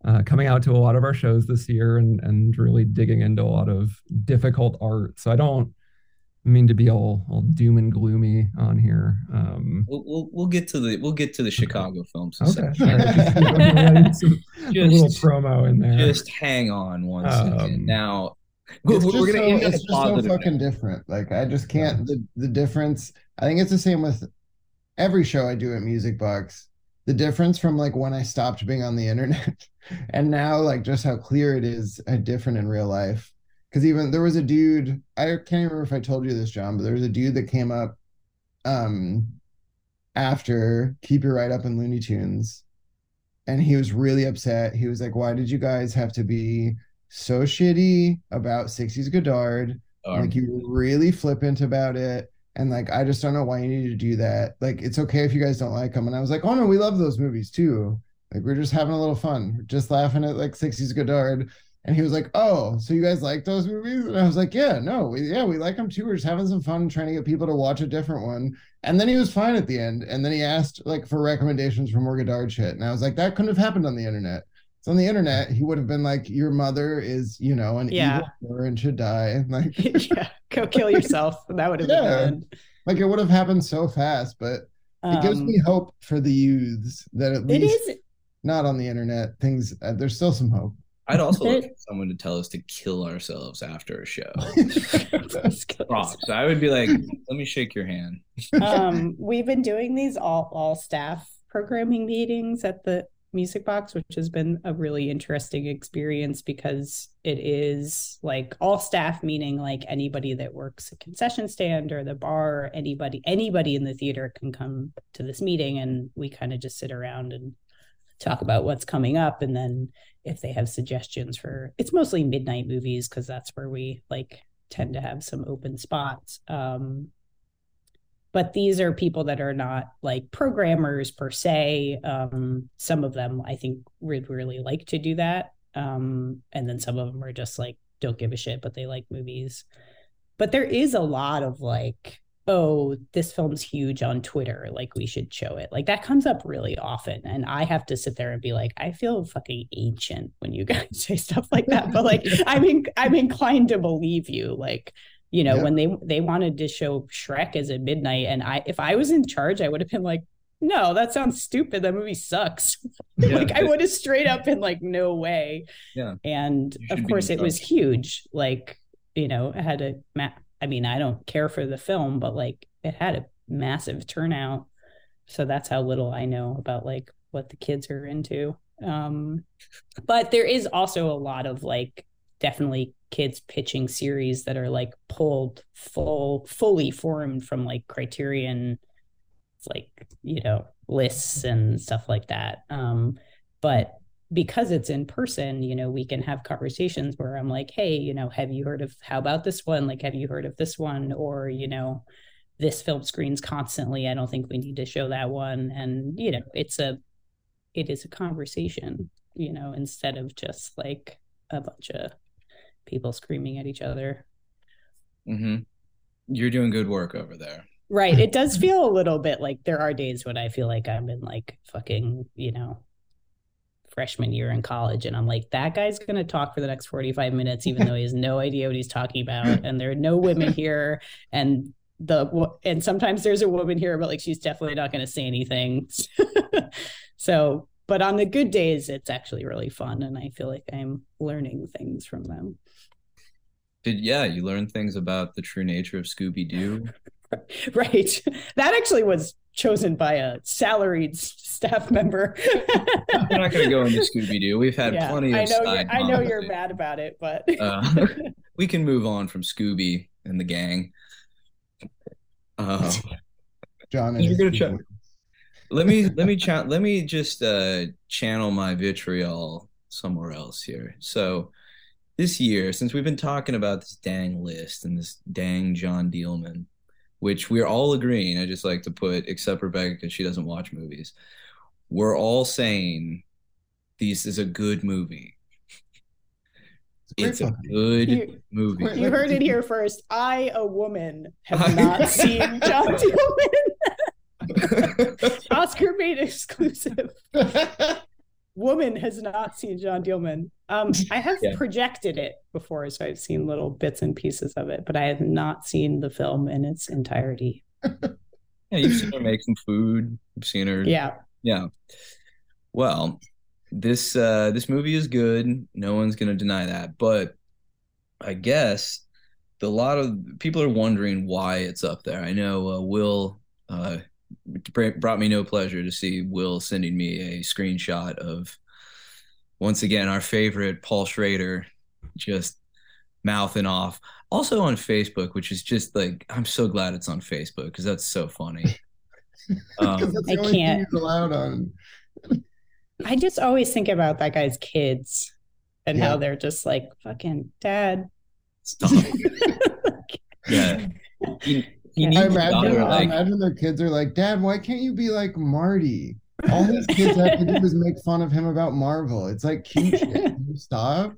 uh, coming out to a lot of our shows this year and and really digging into a lot of difficult art. So I don't mean to be all all doom and gloomy on here. Um, we'll, we'll we'll get to the we'll get to the Chicago Film Society. Okay, just, just, a little promo in there. Just hang on one Um, second. Now It's we're, just we're gonna so, end it's just so fucking note. different. Like I just can't the, the difference. I think it's the same with every show I do at Music Box. The difference from like when I stopped being on the internet and now like just how clear it is uh, different in real life. Because even there was a dude, I can't remember if I told you this, John, but there was a dude that came up um after Keep Your Right Up in Looney Tunes. And he was really upset. He was like, Why did you guys have to be so shitty about 60s Godard? Um, like you were really flippant about it. And like, I just don't know why you need to do that. Like, it's okay if you guys don't like them. And I was like, oh no, we love those movies too. Like, we're just having a little fun, We're just laughing at like 60s Godard. And he was like, oh, so you guys like those movies? And I was like, yeah, no, we, yeah, we like them too. We're just having some fun trying to get people to watch a different one. And then he was fine at the end. And then he asked like for recommendations for more Godard shit. And I was like, that couldn't have happened on the internet. So on the internet, he would have been like, "Your mother is, you know, an Yeah. evil whore and should die." Like, yeah, go kill yourself. That would have Yeah. been like it would have happened so fast. But end. it gives Um, me hope for the youths that at least is not on the internet things. Uh, there's still some hope. I'd also like someone to tell us to kill ourselves after a show. Let's. Props. I would be like, let me shake your hand. um, we've been doing these all all staff programming meetings at the Music Box, which has been a really interesting experience because it is like all staff, meaning like anybody that works a concession stand or the bar, anybody anybody in the theater can come to this meeting, and we kind of just sit around and talk about what's coming up, and then if they have suggestions for it's mostly midnight movies because that's where we like tend to have some open spots. Um, but these are people that are not like programmers per se. Um, some of them I think would really like to do that. Um, and then some of them are just like don't give a shit, but they like movies. But there is a lot of like, oh, this film's huge on Twitter, like we should show it. Like that comes up really often. And I have to sit there and be like, I feel fucking ancient when you guys say stuff like that. But like I'm in, I'm inclined to believe you. Like you know Yeah. when they they wanted to show shrek as a midnight and i if i was in charge i would have been like no that sounds stupid. That movie sucks. Yeah. like i would have straight up been like no way. Yeah. and of course it was huge. Like you know it had a ma- i mean i don't care for the film but like it had a massive turnout. So that's how little i know about like what the kids are into. Um but there is also a lot of like definitely kids pitching series that are like pulled full fully formed from like criterion like you know lists and stuff like that. Um but because it's in person you know we can have conversations where i'm like hey you know have you heard of how about this one? Like have you heard of this one? Or you know this film screens constantly. I don't think we need to show that one. And you know it's a it is a conversation you know instead of just like a bunch of people screaming at each other. Hmm You're doing good work over there. right. It does feel a little bit like there are days when i feel like i'm in like fucking you know freshman year in college and i'm like that guy's going to talk for the next 45 minutes even though he has no idea what he's talking about and there are no women here and the and sometimes there's a woman here but like she's definitely not going to say anything. So but on the good days it's actually really fun and i feel like i'm learning things from them Did yeah, you learn things about the true nature of Scooby Doo. right that actually was chosen by a salaried staff member We're not going to go into Scooby Doo. We've had yeah, plenty of I know side you're, I know you're mad about it, but Uh, we can move on from Scooby and the gang. Uh, John You're gonna check. let me let me cha- let me just uh, channel my vitriol somewhere else here. So this year, since we've been talking about this dang list and this dang Jeanne Dielman, which we're all agreeing, I just like to put, except Rebecca because she doesn't watch movies, we're all saying this is a good movie. It's a good You- movie. You heard it here first. I, a woman, have not seen Jeanne Dielman. Oscar made exclusive. Woman has not seen Jeanne Dielman. Um, I have Yeah. projected it before, so I've seen little bits and pieces of it, but I have not seen the film in its entirety. Yeah, you've seen her make some food. You've seen her. Yeah. Yeah. Well, this uh this movie is good. No one's gonna deny that. But I guess the lot of people are wondering why it's up there. I know uh, Will uh brought me no pleasure to see Will sending me a screenshot of once again our favorite Paul Schrader just mouthing off. Also on Facebook, which is just like I'm so glad it's on Facebook because that's so funny. Um, 'Cause that's the I only can't. he's allowed on. I just always think about that guy's kids and Yeah. how they're just like, fucking dad. Stop. Yeah. He, he I needs a imagine, daughter I like imagine their kids are like, Dad, why can't you be like Marty? All his kids have to do is make fun of him about Marvel. It's like cute shit. Can you stop?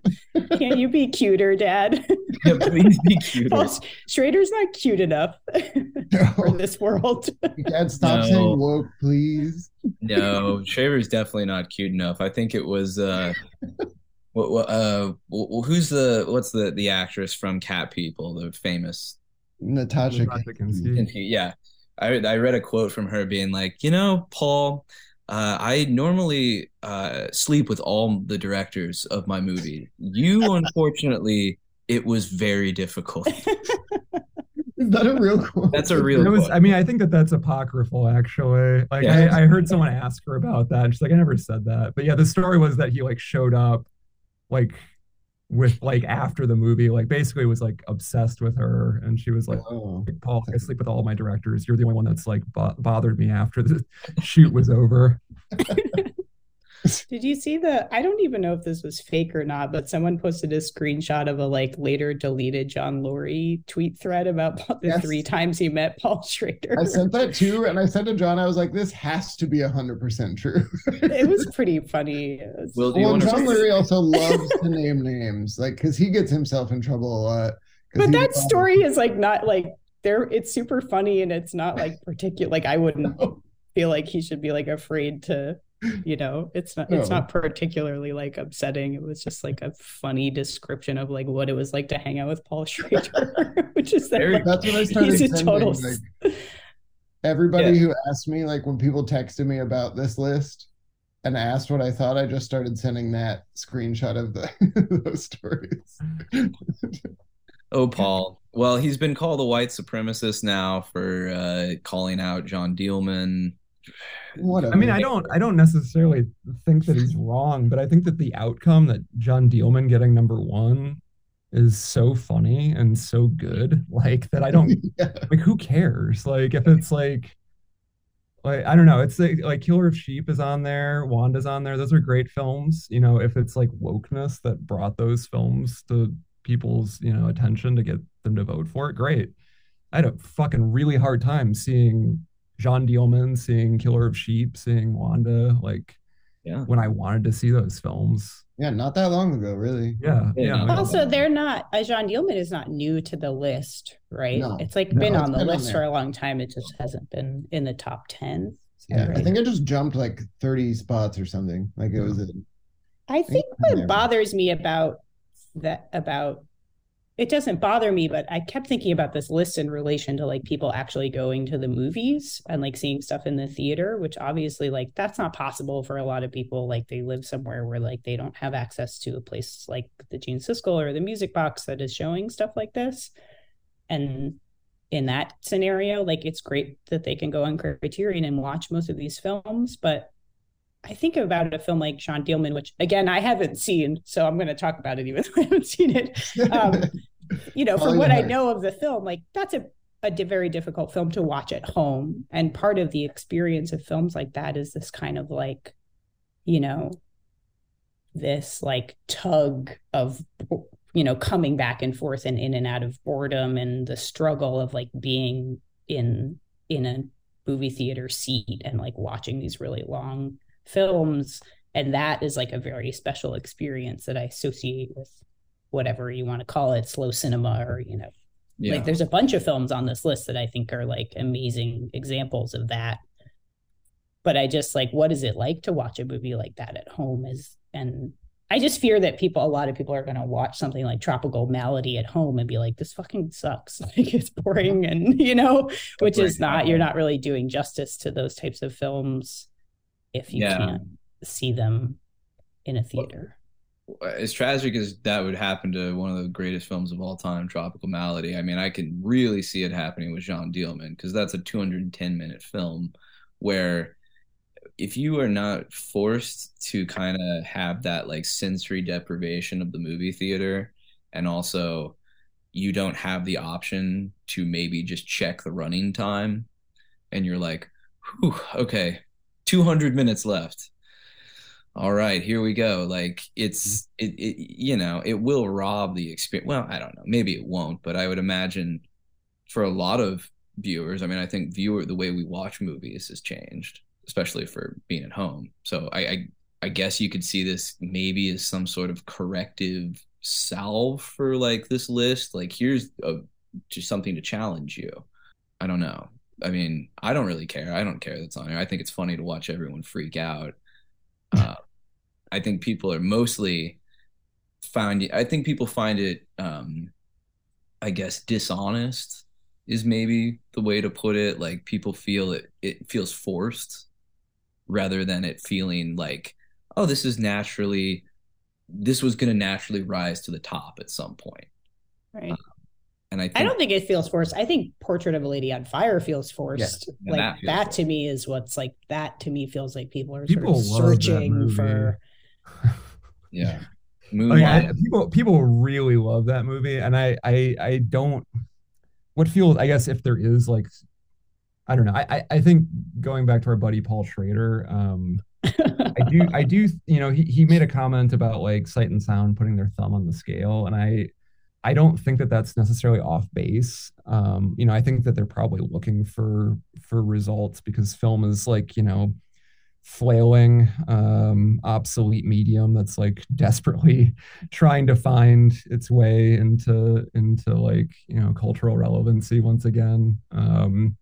Can't you be cuter, dad? yeah, please be cuter. Paul Schrader's not cute enough for No. this world. Dad, stop No. saying woke, please. No, Shaver's definitely not cute enough. I think it was uh what what uh who's the what's the the actress from Cat People, the famous Natasha. Natasha Kinski. Kinski. yeah. I I read a quote from her being like, "You know, Paul, uh, I normally uh, sleep with all the directors of my movie. You, unfortunately, it was very difficult." Is that a real quote? That's a real It was, quote. I mean, I think that that's apocryphal, actually. Like, Yeah. I, I heard someone ask her about that. And she's like, I never said that. But yeah, the story was that he like showed up, like, with like after the movie, like basically was like obsessed with her. And she was like, Oh. Paul, I sleep with all my directors. You're the only one that's like bo- bothered me after the shoot was over. Did you see the? I don't even know if this was fake or not, but someone posted a screenshot of a like later deleted John Lurie tweet thread about the Yes. three times he met Paul Schrader. I sent that too, and I said to John, I was like, "This has to be hundred percent true." it was pretty funny. It was- Will, well, John to? Lurie also loves to name names, like because he gets himself in trouble a lot. but that story is like not like there. It's super funny and it's not like particular. Like I wouldn't feel like he should be like afraid to you know it's not it's not particularly like upsetting it was just like a funny description of like what it was like to hang out with paul schrader which is that Very- like, That's what I started he's a sending. total like, everybody Yeah. who asked me, like when people texted me about this list and asked what I thought, I just started sending that screenshot of the those stories. Oh, Paul. Well, he's been called a white supremacist now for uh, calling out Jeanne Dielman. Whatever. I mean, I don't, I don't necessarily think that he's wrong, but I think that the outcome that Jeanne Dielman getting number one is so funny and so good, like that I don't Yeah. like who cares like if it's like like i don't know it's like, like killer of sheep is on there wanda's on there those are great films you know if it's like wokeness that brought those films to people's you know attention to get them to vote for it great i had a fucking really hard time seeing Jeanne Dielman, seeing Killer of Sheep, seeing Wanda, like Yeah. when I wanted to see those films. Yeah, not that long ago, really. Yeah, Yeah, yeah. Also, they're not. Uh, Jeanne Dielman is not new to the list, right? No. it's like No, been it's on the been list there. for a long time. It just hasn't been in the top ten. Yeah, I think it just jumped like 30 spots or something. Like it was a, I think in what bothers me about that about it doesn't bother me, but I kept thinking about this list in relation to like people actually going to the movies and like seeing stuff in the theater, which obviously like that's not possible for a lot of people. Like they live somewhere where like they don't have access to a place like the Gene Siskel or the Music Box that is showing stuff like this. And in that scenario, like it's great that they can go on Criterion and watch most of these films, but I think about a film like Jeanne Dielman, which again I haven't seen, so I'm going to talk about it even though I haven't seen it. Um, you know, from what I know of the film, like that's a a di- very difficult film to watch at home, and part of the experience of films like that is this kind of like, you know, this like tug of you know coming back and forth and in and out of boredom and the struggle of like being in in a movie theater seat and like watching these really long films. And that is like a very special experience that i associate with whatever you want to call it, slow cinema or you know, Yeah. like there's a bunch of films on this list that I think are like amazing examples of that. But I just like, what is it like to watch a movie like that at home? Is and I just fear that people, a lot of people are going to watch something like Tropical Malady at home and be like, this fucking sucks. Like it's boring. And, you know, which is not, you're not really doing justice to those types of films if you Yeah. can't see them in a theater. As tragic as that would happen to one of the greatest films of all time, Tropical Malady, I mean, I can really see it happening with Jeanne Dielman because that's a 210 minute film where if you are not forced to kind of have that like sensory deprivation of the movie theater and also you don't have the option to maybe just check the running time and you're like, okay, 200 minutes left all right here we go. Like it's it, it you know it will rob the experience well i don't know maybe it won't but i would imagine for a lot of viewers i mean i think viewer the way we watch movies has changed especially for being at home. So i i, I guess you could see this maybe as some sort of corrective salve for like this list. Like here's a, just something to challenge you. I don't know. I mean i don't really care. I don't care that's on here i think it's funny to watch everyone freak out. Uh, I think people are mostly find. I think people find it, um, I guess, dishonest is maybe the way to put it. Like people feel it. It feels forced rather than it feeling like, oh, this is naturally. This was going to naturally rise to the top at some point. Right. And I, think, I don't think it feels forced. I think Portrait of a Lady on Fire feels forced. Yeah, like that that, feels to me is what's like that to me feels like people are People sort of searching for yeah. Like, Moonlight. I, people people really love that movie, and I I I don't. What feels I guess if there is like, I don't know. I I, I think going back to our buddy Paul Schrader, um, I do I do you know he he made a comment about like sight and sound putting their thumb on the scale, and I I don't think that that's necessarily off base. Um, you know, I think that they're probably looking for for results because film is like you know flailing um obsolete medium that's like desperately trying to find its way into into like you know cultural relevancy once again. Um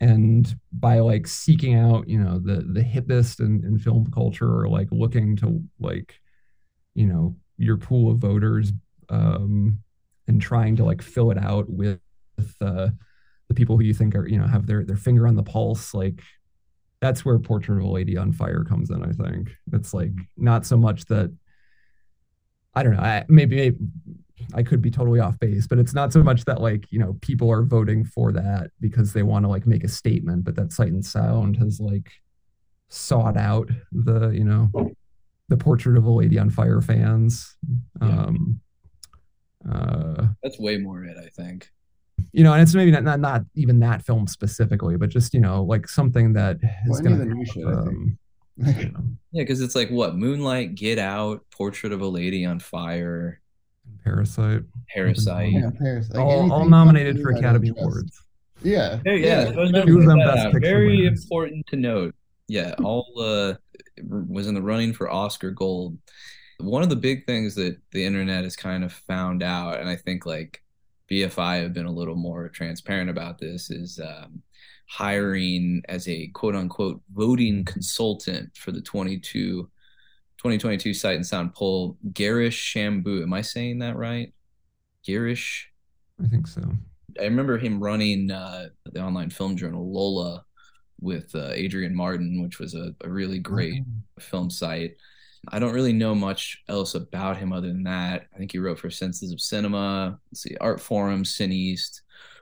and by like seeking out you know the the hippest in, in film culture or like looking to like you know your pool of voters um and trying to like fill it out with, with uh the people who you think are you know have their their finger on the pulse like that's where portrait of a lady on fire comes in i think it's like not so much that i don't know I, maybe, maybe i could be totally off base but it's not so much that like you know people are voting for that because they want to like make a statement but that sight and sound has like sought out the you know the portrait of a lady on fire fans Yeah. um uh That's way more it. I think. You know and it's maybe not not, not even that film specifically but just you know like something that is Well, gonna the new shit, um, you know, Yeah, because it's like what Moonlight, Get Out, Portrait of a Lady on Fire, parasite Parasite. Yeah, Paris. Like all, all nominated for new, I don't academy trust. awards Yeah. Yeah, yeah. I Two of them Best. Picture Very winners. important to note. Yeah, all uh, was in the running for Oscar Gold. One of the big things that the internet has kind of found out, and I think like BFI have been a little more transparent about this, is um, hiring as a quote unquote voting consultant for the 22, 2022 Sight and Sound poll, Girish Shambu. Am I saying that right? Girish i think so I remember him running uh, the online film journal Lola with uh, Adrian Martin, which was a, a really great film site. I don't really know much else about him other than that. I think he wrote for Senses of Cinema, let's see, Art Forum, Cineaste.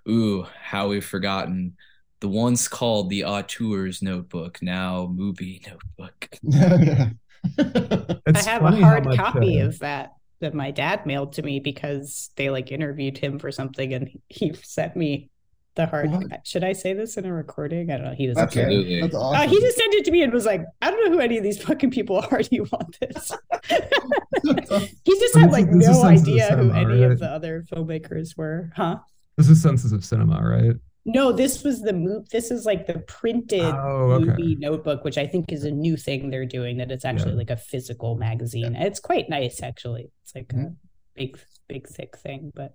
Ooh, how we've forgotten the once called the Auteurs Notebook, now MUBI Notebook. I have a hard much, copy uh, of that that my dad mailed to me because they like interviewed him for something and he sent me the hard What? should I say this in a recording? I don't know. He doesn't That's care. Absolutely. That's Uh, he just sent it to me and was like, I don't know who any of these fucking people are. Do you want this? he just had like this no Senses of idea who Cinema, any right? of the other filmmakers were. Huh? this is senses of cinema right No, this was the move. This is like the printed Oh, okay. MUBI Notebook, which I think is a new thing they're doing. That it's actually Yeah. like a physical magazine. It's quite nice, actually. It's like a, Mhm. big big thick thing, but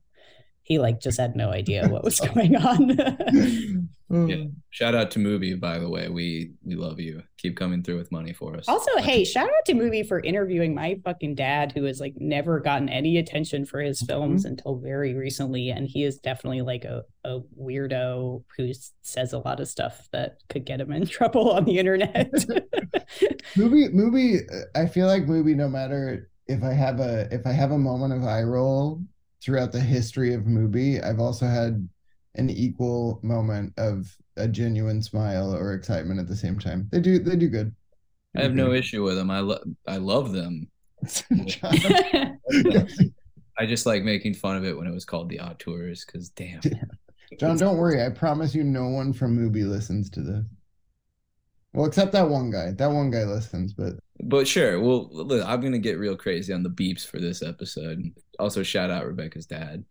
he like just had no idea what was going on. yeah. Shout out to MUBI, by the way. We we love you. Keep coming through with money for us. Also, hey, shout out to MUBI for interviewing my fucking dad, who has like never gotten any attention for his films mm-hmm. until very recently, and he is definitely like a, a weirdo who says a lot of stuff that could get him in trouble on the internet. MUBI, MUBI. I feel like MUBI. No matter if I have a if I have a moment of eye roll throughout the history of MUBI, I've also had an equal moment of a genuine smile or excitement at the same time. They do they do good. They I have no issue with them. I love I love them. I just like making fun of it when it was called the Auteurs because damn. John, don't worry. I promise you, no one from MUBI listens to this. Well, except that one guy. That one guy listens, but but sure. Well, look, I'm gonna get real crazy on the beeps for this episode. Also, shout out Rebecca's dad.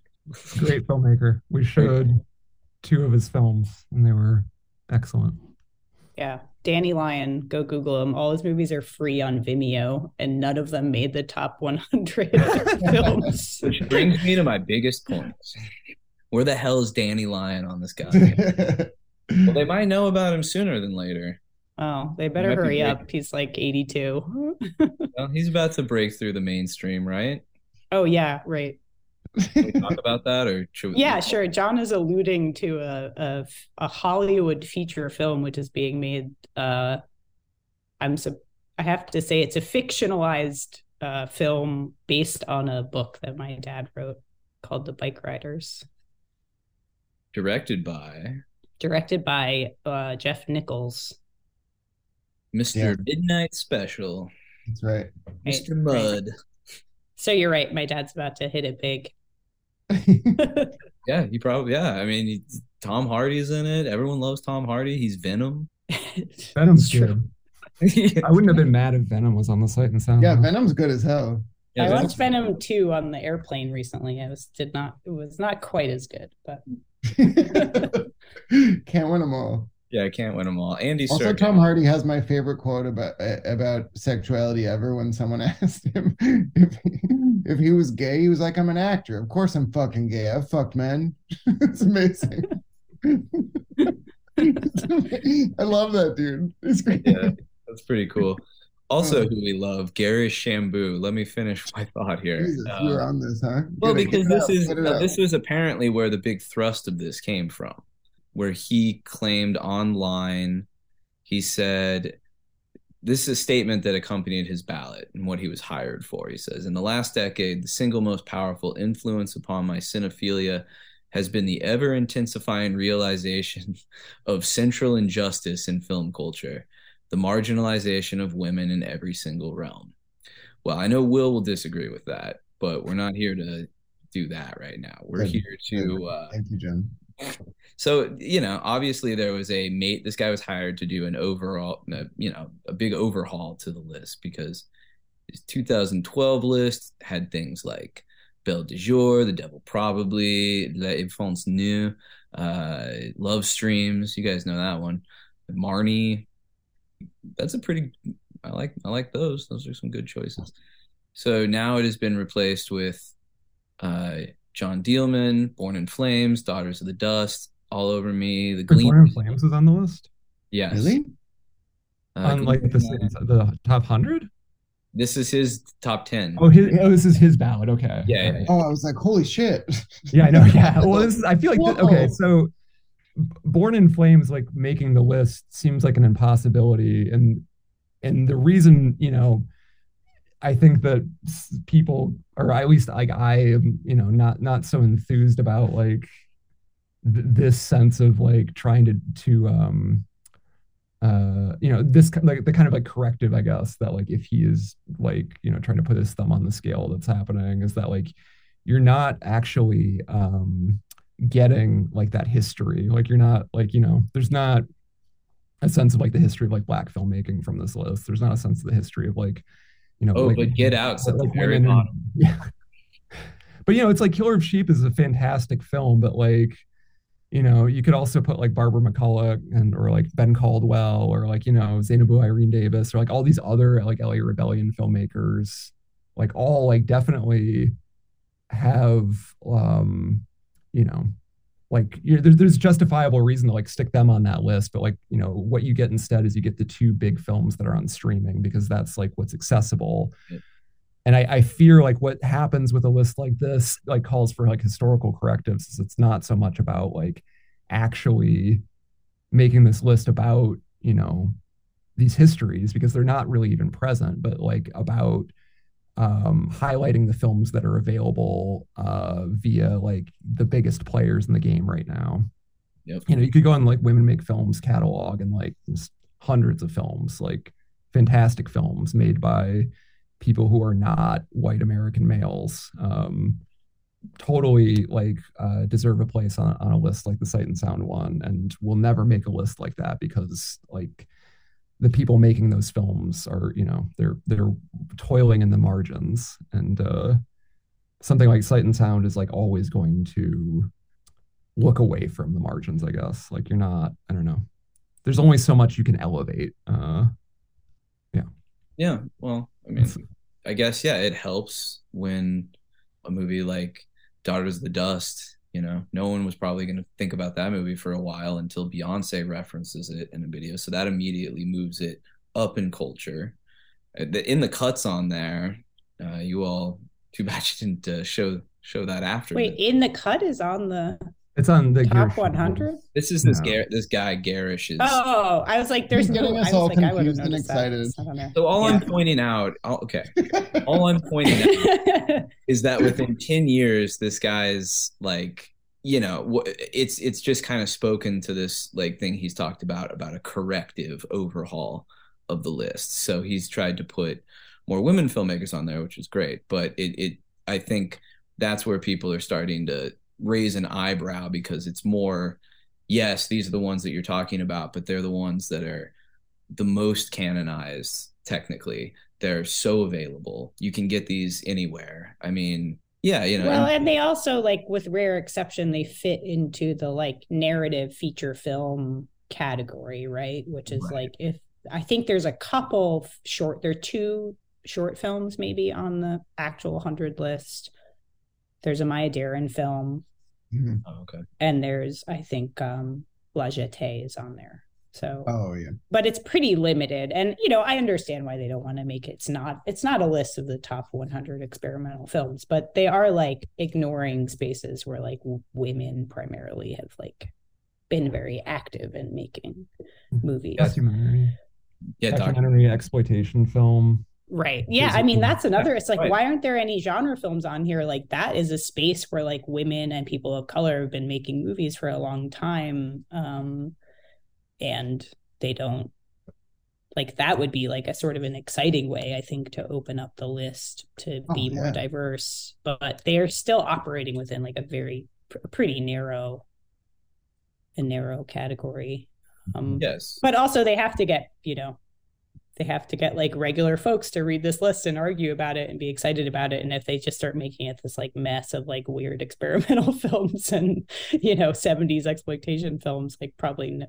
Great filmmaker. We showed two of his films, and they were excellent. Yeah, Danny Lyon. Go Google him. All his movies are free on Vimeo, and none of them made the top 100 films. Which brings me to my biggest point. Where the hell is Danny Lyon on this guy? well, they might know about him sooner than later. Oh, they better hurry up. He's like 82. well, he's about to break through the mainstream, right? Oh, yeah, right. Can we talk about that or yeah sure. John is alluding to a, a, a hollywood feature film which is being made uh i'm so i have to say it's a fictionalized uh film based on a book that my dad wrote called the bike riders. Directed by? Directed by uh jeff nichols. Mr yeah. midnight special. That's right. Mr mud right. So you're right my dad's about to hit it big yeah, he probably yeah. I mean, he, Tom Hardy's in it. Everyone loves Tom Hardy. He's Venom. Venom's good. yeah. I wouldn't have been mad if Venom was on the Sight and Sound. Yeah, Venom's good as hell. Yeah, I watched Venom 2 on the airplane recently. I was did not it was not quite as good, but can't win them all. Yeah, I can't win them all. Andy also. Tom Hardy has my favorite quote about about sexuality ever. When someone asked him if he, if he was gay, he was like, "I'm an actor. Of course, I'm fucking gay. I've fucked men. it's amazing." I love that dude. It's great. Yeah, that's pretty cool. Also, who we love, Girish Shambu. Let me finish my thought here. Jesus, uh, you're on this, huh? Well, because this is uh, this was apparently where the big thrust of this came from where he claimed online, he said, this is a statement that accompanied his ballot and what he was hired for. He says, In the last decade, the single most powerful influence upon my cinephilia has been the ever intensifying realization of central injustice in film culture, the marginalization of women in every single realm. Well, I know Will will disagree with that, but we're not here to do that right now. We're Good. here to. Uh, Thank you, Jim. So, you know, obviously there was a mate, this guy was hired to do an overall, you know, a big overhaul to the list because his 2012 list had things like Belle de Jour, The Devil Probably, L'Enfance Nue, uh, Love Streams. You guys know that one. Marnie. That's a pretty, I like, I like those. Those are some good choices. So now it has been replaced with uh, Jeanne Dielman, Born in Flames, Daughters of the Dust, All Over Me, The Gleam. Born in Flames is on the list. Yes. Really? Uh, on like the, the top hundred. This is his top ten. Oh, his, oh, this is his ballot. Okay. Yeah. Okay. Oh, I was like, holy shit. yeah, I know. Yeah. Well, this is, I feel like this, okay. So, Born in Flames, like making the list, seems like an impossibility, and and the reason, you know, I think that people, or at least like I am, you know, not not so enthused about like th- this sense of like trying to to um uh you know this like the kind of like corrective I guess that like if he is like you know trying to put his thumb on the scale that's happening is that like you're not actually um getting like that history like you're not like you know there's not a sense of like the history of like black filmmaking from this list there's not a sense of the history of like you know, oh, like, but Get out at the very bottom. Yeah. But you know, it's like Killer of Sheep is a fantastic film, but like, you know, you could also put like Barbara McCullough and or like Ben Caldwell or like, you know, Zeinabu Irene Davis or like all these other like LA Rebellion filmmakers, like all like definitely have um you know like you there's, there's justifiable reason to like stick them on that list but like you know what you get instead is you get the two big films that are on streaming because that's like what's accessible Yeah. And I, I fear like what happens with a list like this like calls for like historical correctives is it's not so much about like actually making this list about you know these histories because they're not really even present but like about um, highlighting the films that are available uh, via like the biggest players in the game right now. Yep. You know, you could go on like Women Make Films catalog and like hundreds of films, like fantastic films made by people who are not white American males. Um, totally like uh, deserve a place on, on a list like the Sight and Sound one, and we'll never make a list like that because like the people making those films are you know they're they're toiling in the margins and uh something like sight and sound is like always going to look away from the margins i guess like you're not i don't know there's only so much you can elevate uh Yeah. Yeah. Well, I mean, I guess yeah, it helps when a movie like Daughters of the Dust, you know, no one was probably going to think about that movie for a while until Beyonce references it in a video, so that immediately moves it up in culture. Uh, In the cuts on there, uh, you all too bad you didn't uh, show show that after. Wait, but in the cut is on the it's on the top 100. this is this No. Gar- this guy Girish is. Oh, I was like, there's He's no. getting us I was all like, I would have confused and excited. that. I don't know. So all I'm pointing out, oh, okay, all I'm pointing out is that within 10 years this guy's like you know it's it's just kind of spoken to this like thing he's talked about about a corrective overhaul of the list so he's tried to put more women filmmakers on there which is great but it it i think that's where people are starting to raise an eyebrow because it's more yes these are the ones that you're talking about but they're the ones that are the most canonized technically they're so available you can get these anywhere i mean yeah you know well, and- they also like, with rare exception, they fit into the like narrative feature film category, right? Which is Right. like if I think there's a couple short, there are two short films maybe on the actual hundred list. There's a Maya Deren film, Mhm. oh, okay. And there's I think um La Jetée is on there. So Oh yeah. but it's pretty limited. And you know i understand why they don't want to make it. It's not it's not a list of the top 100 experimental films but they are like ignoring spaces where like w- women primarily have like been very active in making movies. Documentary. Yeah doc- documentary exploitation film right yeah i mean that's another it's like Right. why aren't there any genre films on here like that is a space where like women and people of color have been making movies for a long time um and they don't like that would be like a sort of an exciting way i think to open up the list to Oh, be more yeah. diverse but they're still operating within like a very pr- pretty narrow a narrow category um yes but also they have to get you know they have to get like regular folks to read this list and argue about it and be excited about it and if they just start making it this like mess of like weird experimental films and you know 70s exploitation films like probably n-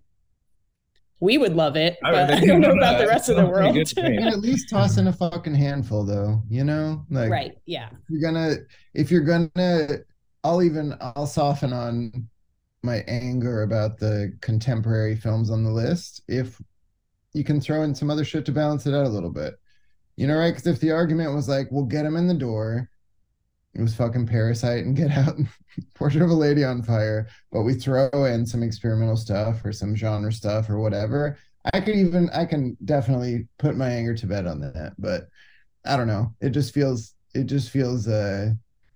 we would love it I but i don't know about the rest of the world good to me. You can at least toss in a fucking handful though, you know? Like right yeah if you're gonna if you're gonna I'll even I'll soften on my anger about the contemporary films on the list if you can throw in some other shit to balance it out a little bit. You know, right? Because if the argument was like, we'll get him in the door, it was fucking Parasite and Get Out, and Portrait of a Lady on Fire, but we throw in some experimental stuff or some genre stuff or whatever. I could even I can definitely put my anger to bed on that, but I don't know. It just feels it just feels uh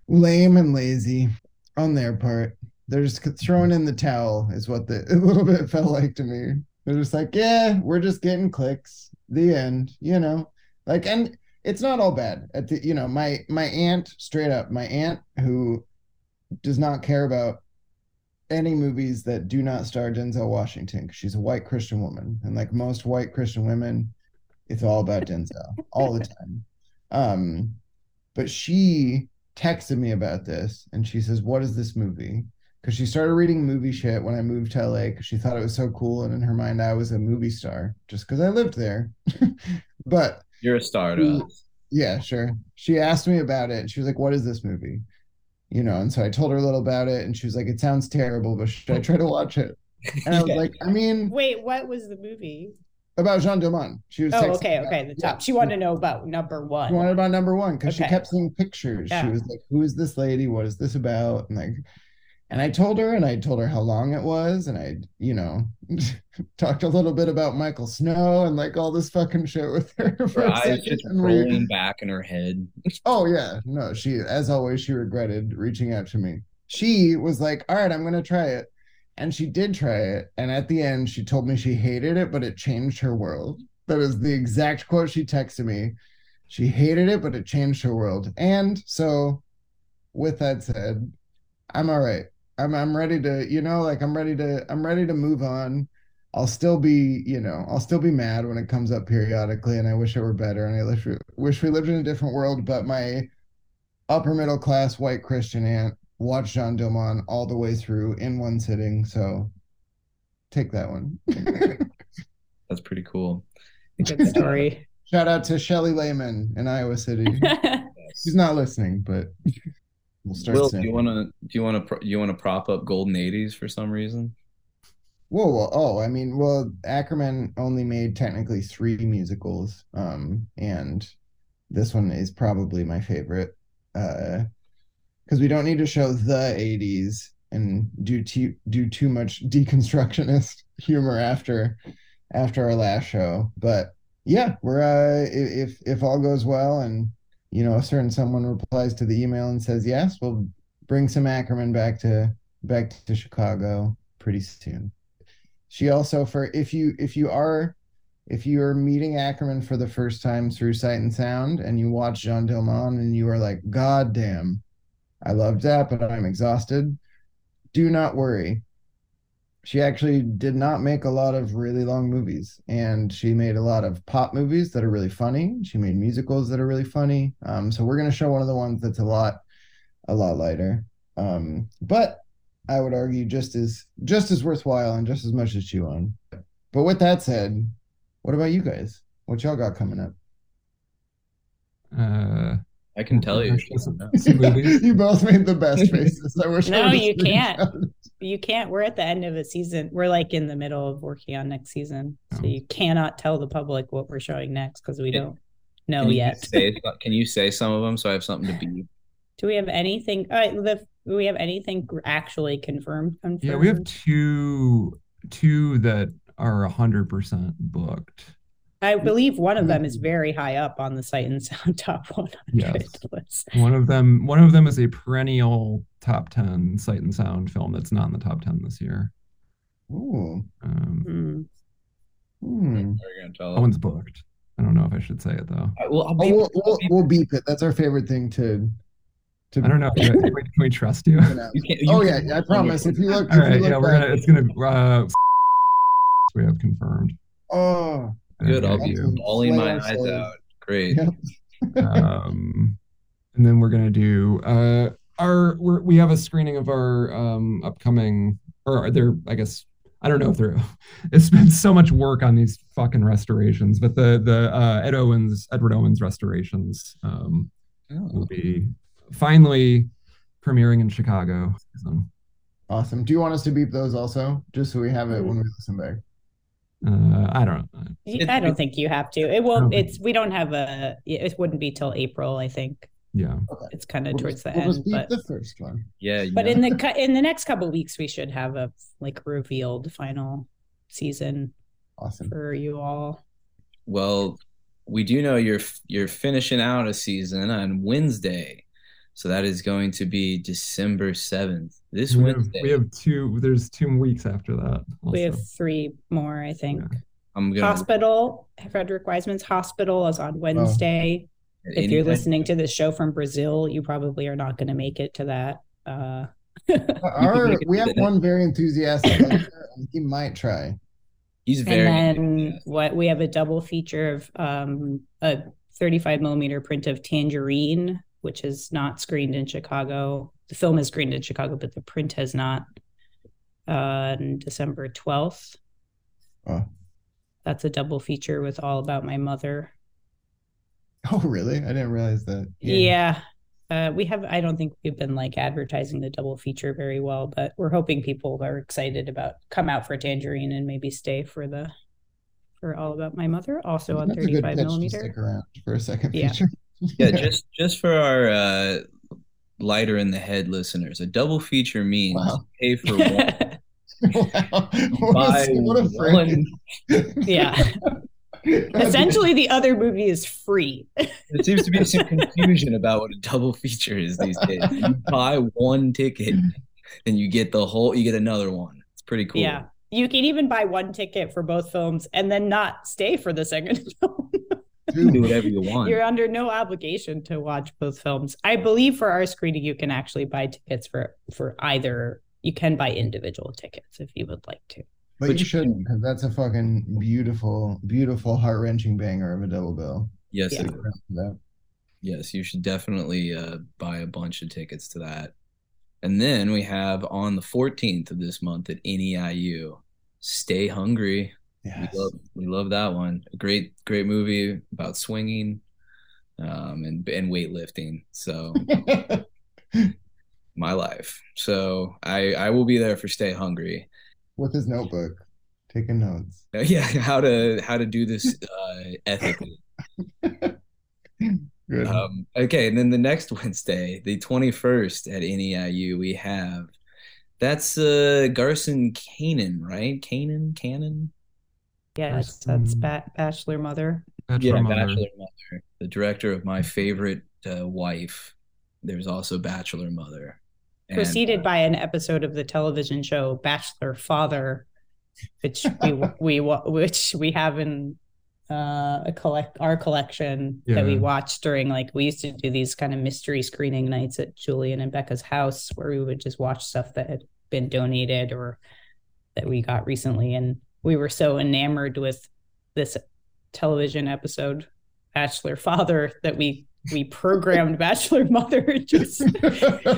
lame and lazy on their part. They're just throwing in the towel is what the a little bit felt like to me. They're just like, yeah, we're just getting clicks. The end, you know. Like and it's not all bad. At the you know, my my aunt straight up, my aunt who does not care about any movies that do not star Denzel Washington she's a white Christian woman. And like most white Christian women, it's all about Denzel all the time. Um, but she texted me about this and she says, What is this movie? Because she started reading movie shit when I moved to LA because she thought it was so cool. And in her mind, I was a movie star just because I lived there. but you're a star to us yeah, sure. She asked me about it. She was like, What is this movie? you know, and so I told her a little about it, and she was like, "It sounds terrible, but should I try to watch it?" And I was Yeah. like, "I mean, Wait, what was the movie? about Jeanne Dielman." She was Oh, okay, okay. The top. yeah. She wanted to know about number one. She wanted about number one because she kept seeing pictures. She was like, "Who is this lady? What is this about?" And like, and I told her, and I told her how long it was, and I, you know, talked a little bit about Michael Snow and like all this fucking shit with her. For Her eyes just and we- rolling back in her head. Oh yeah, no, she as always she regretted reaching out to me. She was like, "All right, I'm going to try it." And she did try it, and at the end she told me she hated it, but it changed her world. That is the exact quote she texted me. She hated it, but it changed her world. And so with that said, I'm all right. I'm I'm ready to, you know, like I'm ready to I'm ready to move on. I'll still be, you know, I'll still be mad when it comes up periodically, and I wish it were better, and I wish we, wish we lived in a different world. But my upper middle class white Christian aunt watched Jeanne Dielman all the way through in one sitting, so take that one. That's pretty cool. Good story. Shout out to Shelly Lehman in Iowa City. She's not listening, but we'll start Will, do you want to do you want to you want to prop up Golden 80s for some reason? Whoa, whoa, oh, I mean, well, Akerman only made technically three musicals, um, and this one is probably my favorite, uh, because we don't need to show the '80s and do too do too much deconstructionist humor after after our last show. But yeah, we're uh, if if all goes well, and you know, a certain someone replies to the email and says yes, we'll bring some Akerman back to back to Chicago pretty soon she also for if you if you are if you are meeting Akerman for the first time through Sight and Sound and you watch Jeanne Dielman and you are like, God damn, I loved that, but I'm exhausted. Do not worry. She actually did not make a lot of really long movies, and she made a lot of pop movies that are really funny. She made musicals that are really funny. Um, so we're gonna show one of the ones that's a lot, a lot lighter. Um, but I would argue just as just as worthwhile and just as much as chew on. But with that said, what about you guys? What y'all got coming up? Uh, I can tell you. Some- some movies. you both made the best faces. I wish. No, would've you can't. it. You can't. We're at the end of a season. We're like in the middle of working on next season. So Oh. you cannot tell the public what we're showing next because we Yeah. don't know Can you yet. say, can you say some of them so I have something to be? Do we have anything? All right, the, do we have anything actually confirmed? confirmed? Yeah, we have two two that are hundred percent booked. I believe one of them is very high up on the Sight and Sound top 100 Yes. list. One of them one of them is a perennial top ten sight and sound film that's not in the top ten this year. Ooh. Um. Are you gonna tell that one's booked. I don't know if I should say it though. I- well, I'll Oh, we'll, we'll, I'll we'll beep it. That's our favorite thing to. to I don't know. Can we, can we trust you? You can't- you Oh can- yeah, I promise. If you look, All if you look yeah, we're gonna. It's gonna. Uh, we have confirmed. Oh, Good. I'll Okay, be you. bawling my eyes our out. Great. Yep. um, and then we're gonna do uh our we're, we have a screening of our um upcoming or there I guess I don't know if there it's been so much work on these fucking restorations, but the the uh, Ed Owens Edward Owens restorations um will Oh, be finally premiering in Chicago. awesome. Do you want us to beep those also, just so we have it when we listen back? Uh, I don't know. You- I don't think you have to. It won't. Okay. It's we don't have a. It wouldn't be till April. I think Yeah. it's kind of We'll towards just, the we'll end. just beep But the first one. yeah. but know. in the in the next couple of weeks, we should have a like revealed final season Awesome. for you all. Well, we do know you're you're finishing out a season on Wednesday, so that is going to be December seventh. This We have, Wednesday, we have two. There's two weeks after that. We have three more, I think. Yeah. I'm gonna Hospital, Frederick Wiseman's Hospital is on Wednesday. at if you're listening to this show from Brazil, you probably are not going to make it to that. Uh, Our, we have the- one very enthusiastic he might try. he's very. and then what we have a double feature of um, a 35 millimeter print of Tangerine, which is not screened in Chicago. The film is screened in Chicago, but the print has not. Uh, on December 12th. Oh. That's a double feature with All About My Mother. Oh, really? I didn't realize that. Yeah. Uh, we have. I don't think we've been like advertising the double feature very well, but we're hoping people are excited about come out for Tangerine and maybe stay for the for All About My Mother, also on That's good 35 pitch to millimeter. stick around for a second Yeah. feature. Yeah, just just for our uh, lighter in the head listeners, a double feature means Wow. pay for one. wow. What buy a, what a one. yeah. Essentially, the other movie is free. There seems to be some confusion about what a double feature is these days. You buy one ticket and you get the whole. You get another one. It's pretty cool. Yeah. You can even buy one ticket for both films and then not stay for the second film. You can do whatever you want. You're under no obligation to watch both films. I believe for our screening, you can actually buy tickets for for either. You can buy individual tickets if you would like to. But But you you- shouldn't, because that's a fucking beautiful, beautiful, heart wrenching banger of a double bill. yes, Yeah. it is. Yes. You should definitely uh, buy a bunch of tickets to that. And then we have on the 14th of this month at NEIU, Stay Hungry. Yes. We love we love that one. A great great movie about swinging, um, and and weightlifting. So my life. So I I will be there for Stay Hungry. With his notebook, taking notes. Yeah, how to how to do this uh, ethically. Good. Um, okay, and then the next Wednesday, the 21st at NEIU, we have that's uh Garson Kanin, right? Kanan, Cannon? Yes, that's Person- ba- Bachelor Mother. Bachelor yeah, Mother. Bachelor Mother, the director of my favorite uh, wife. There's also Bachelor Mother. And, preceded by an episode of the television show Bachelor Father, which we we wa- which we have in uh, a collect our collection that we watched during like we used to do these kind of mystery screening nights at Julian and Becca's house where we would just watch stuff that had been donated or that we got recently, and we were so enamored with this television episode Bachelor Father that we we programmed Bachelor Mother just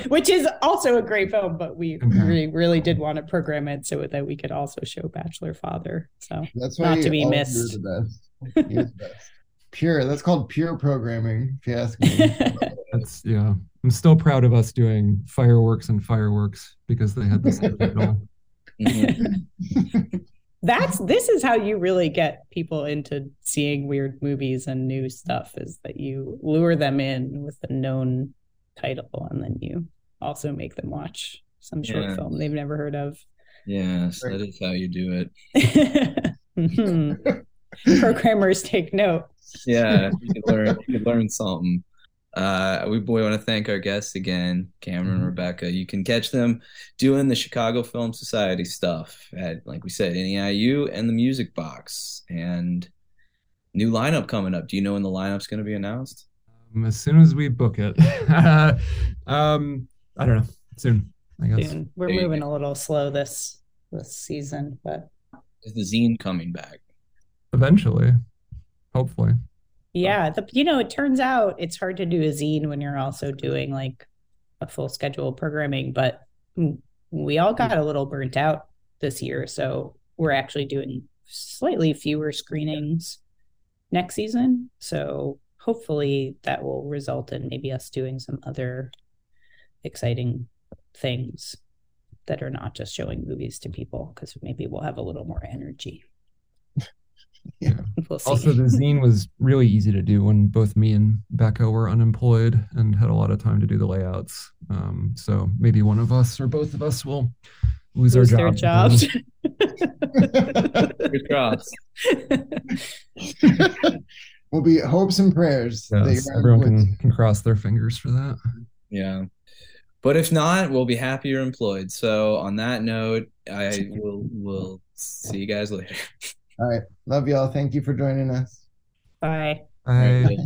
which is also a great film, but we Mhm. really, really did want to program it so that we could also show Bachelor Father. So That's why not to be all of you are missed. the best. The best. Pure. That's called pure programming, if you ask me. That's yeah. I'm still proud of us doing fireworks and fireworks because they had the same title. That's this is how you really get people into seeing weird movies and new stuff is that you lure them in with a known title and then you also make them watch some short Yeah. film they've never heard of. yes, that is how you do it. Mhm. Programmers take note. Yeah, you can learn you can learn something. Uh, we we want to thank our guests again, Cameron and Mhm. Rebecca. You can catch them doing the Chicago Film Society stuff at, like we said, NEIU and the Music Box, and new lineup coming up. Do you know when the lineup's going to be announced? Um, as soon as we book it, um, I don't know. Soon, I guess. Soon. We're There moving a little slow this this season, but Is the zine coming back? Eventually, hopefully. Yeah, the, you know, it turns out it's hard to do a zine when you're also doing like a full schedule of programming, but we all got a little burnt out this year, so we're actually doing slightly fewer screenings next season. So hopefully that will result in maybe us doing some other exciting things that are not just showing movies to people because maybe we'll have a little more energy. Yeah. We'll see. Also, the zine was really easy to do when both me and Becca were unemployed and had a lot of time to do the layouts. Um, so maybe one of us or both of us will lose, lose our their jobs. jobs. Good cross. will be hopes and prayers. that Yes, you're everyone can, can cross their fingers for that. Yeah. But if not, we'll be happier employed. So on that note, I will will see you guys later. All right. Love y'all. Thank you for joining us. Bye. I All right.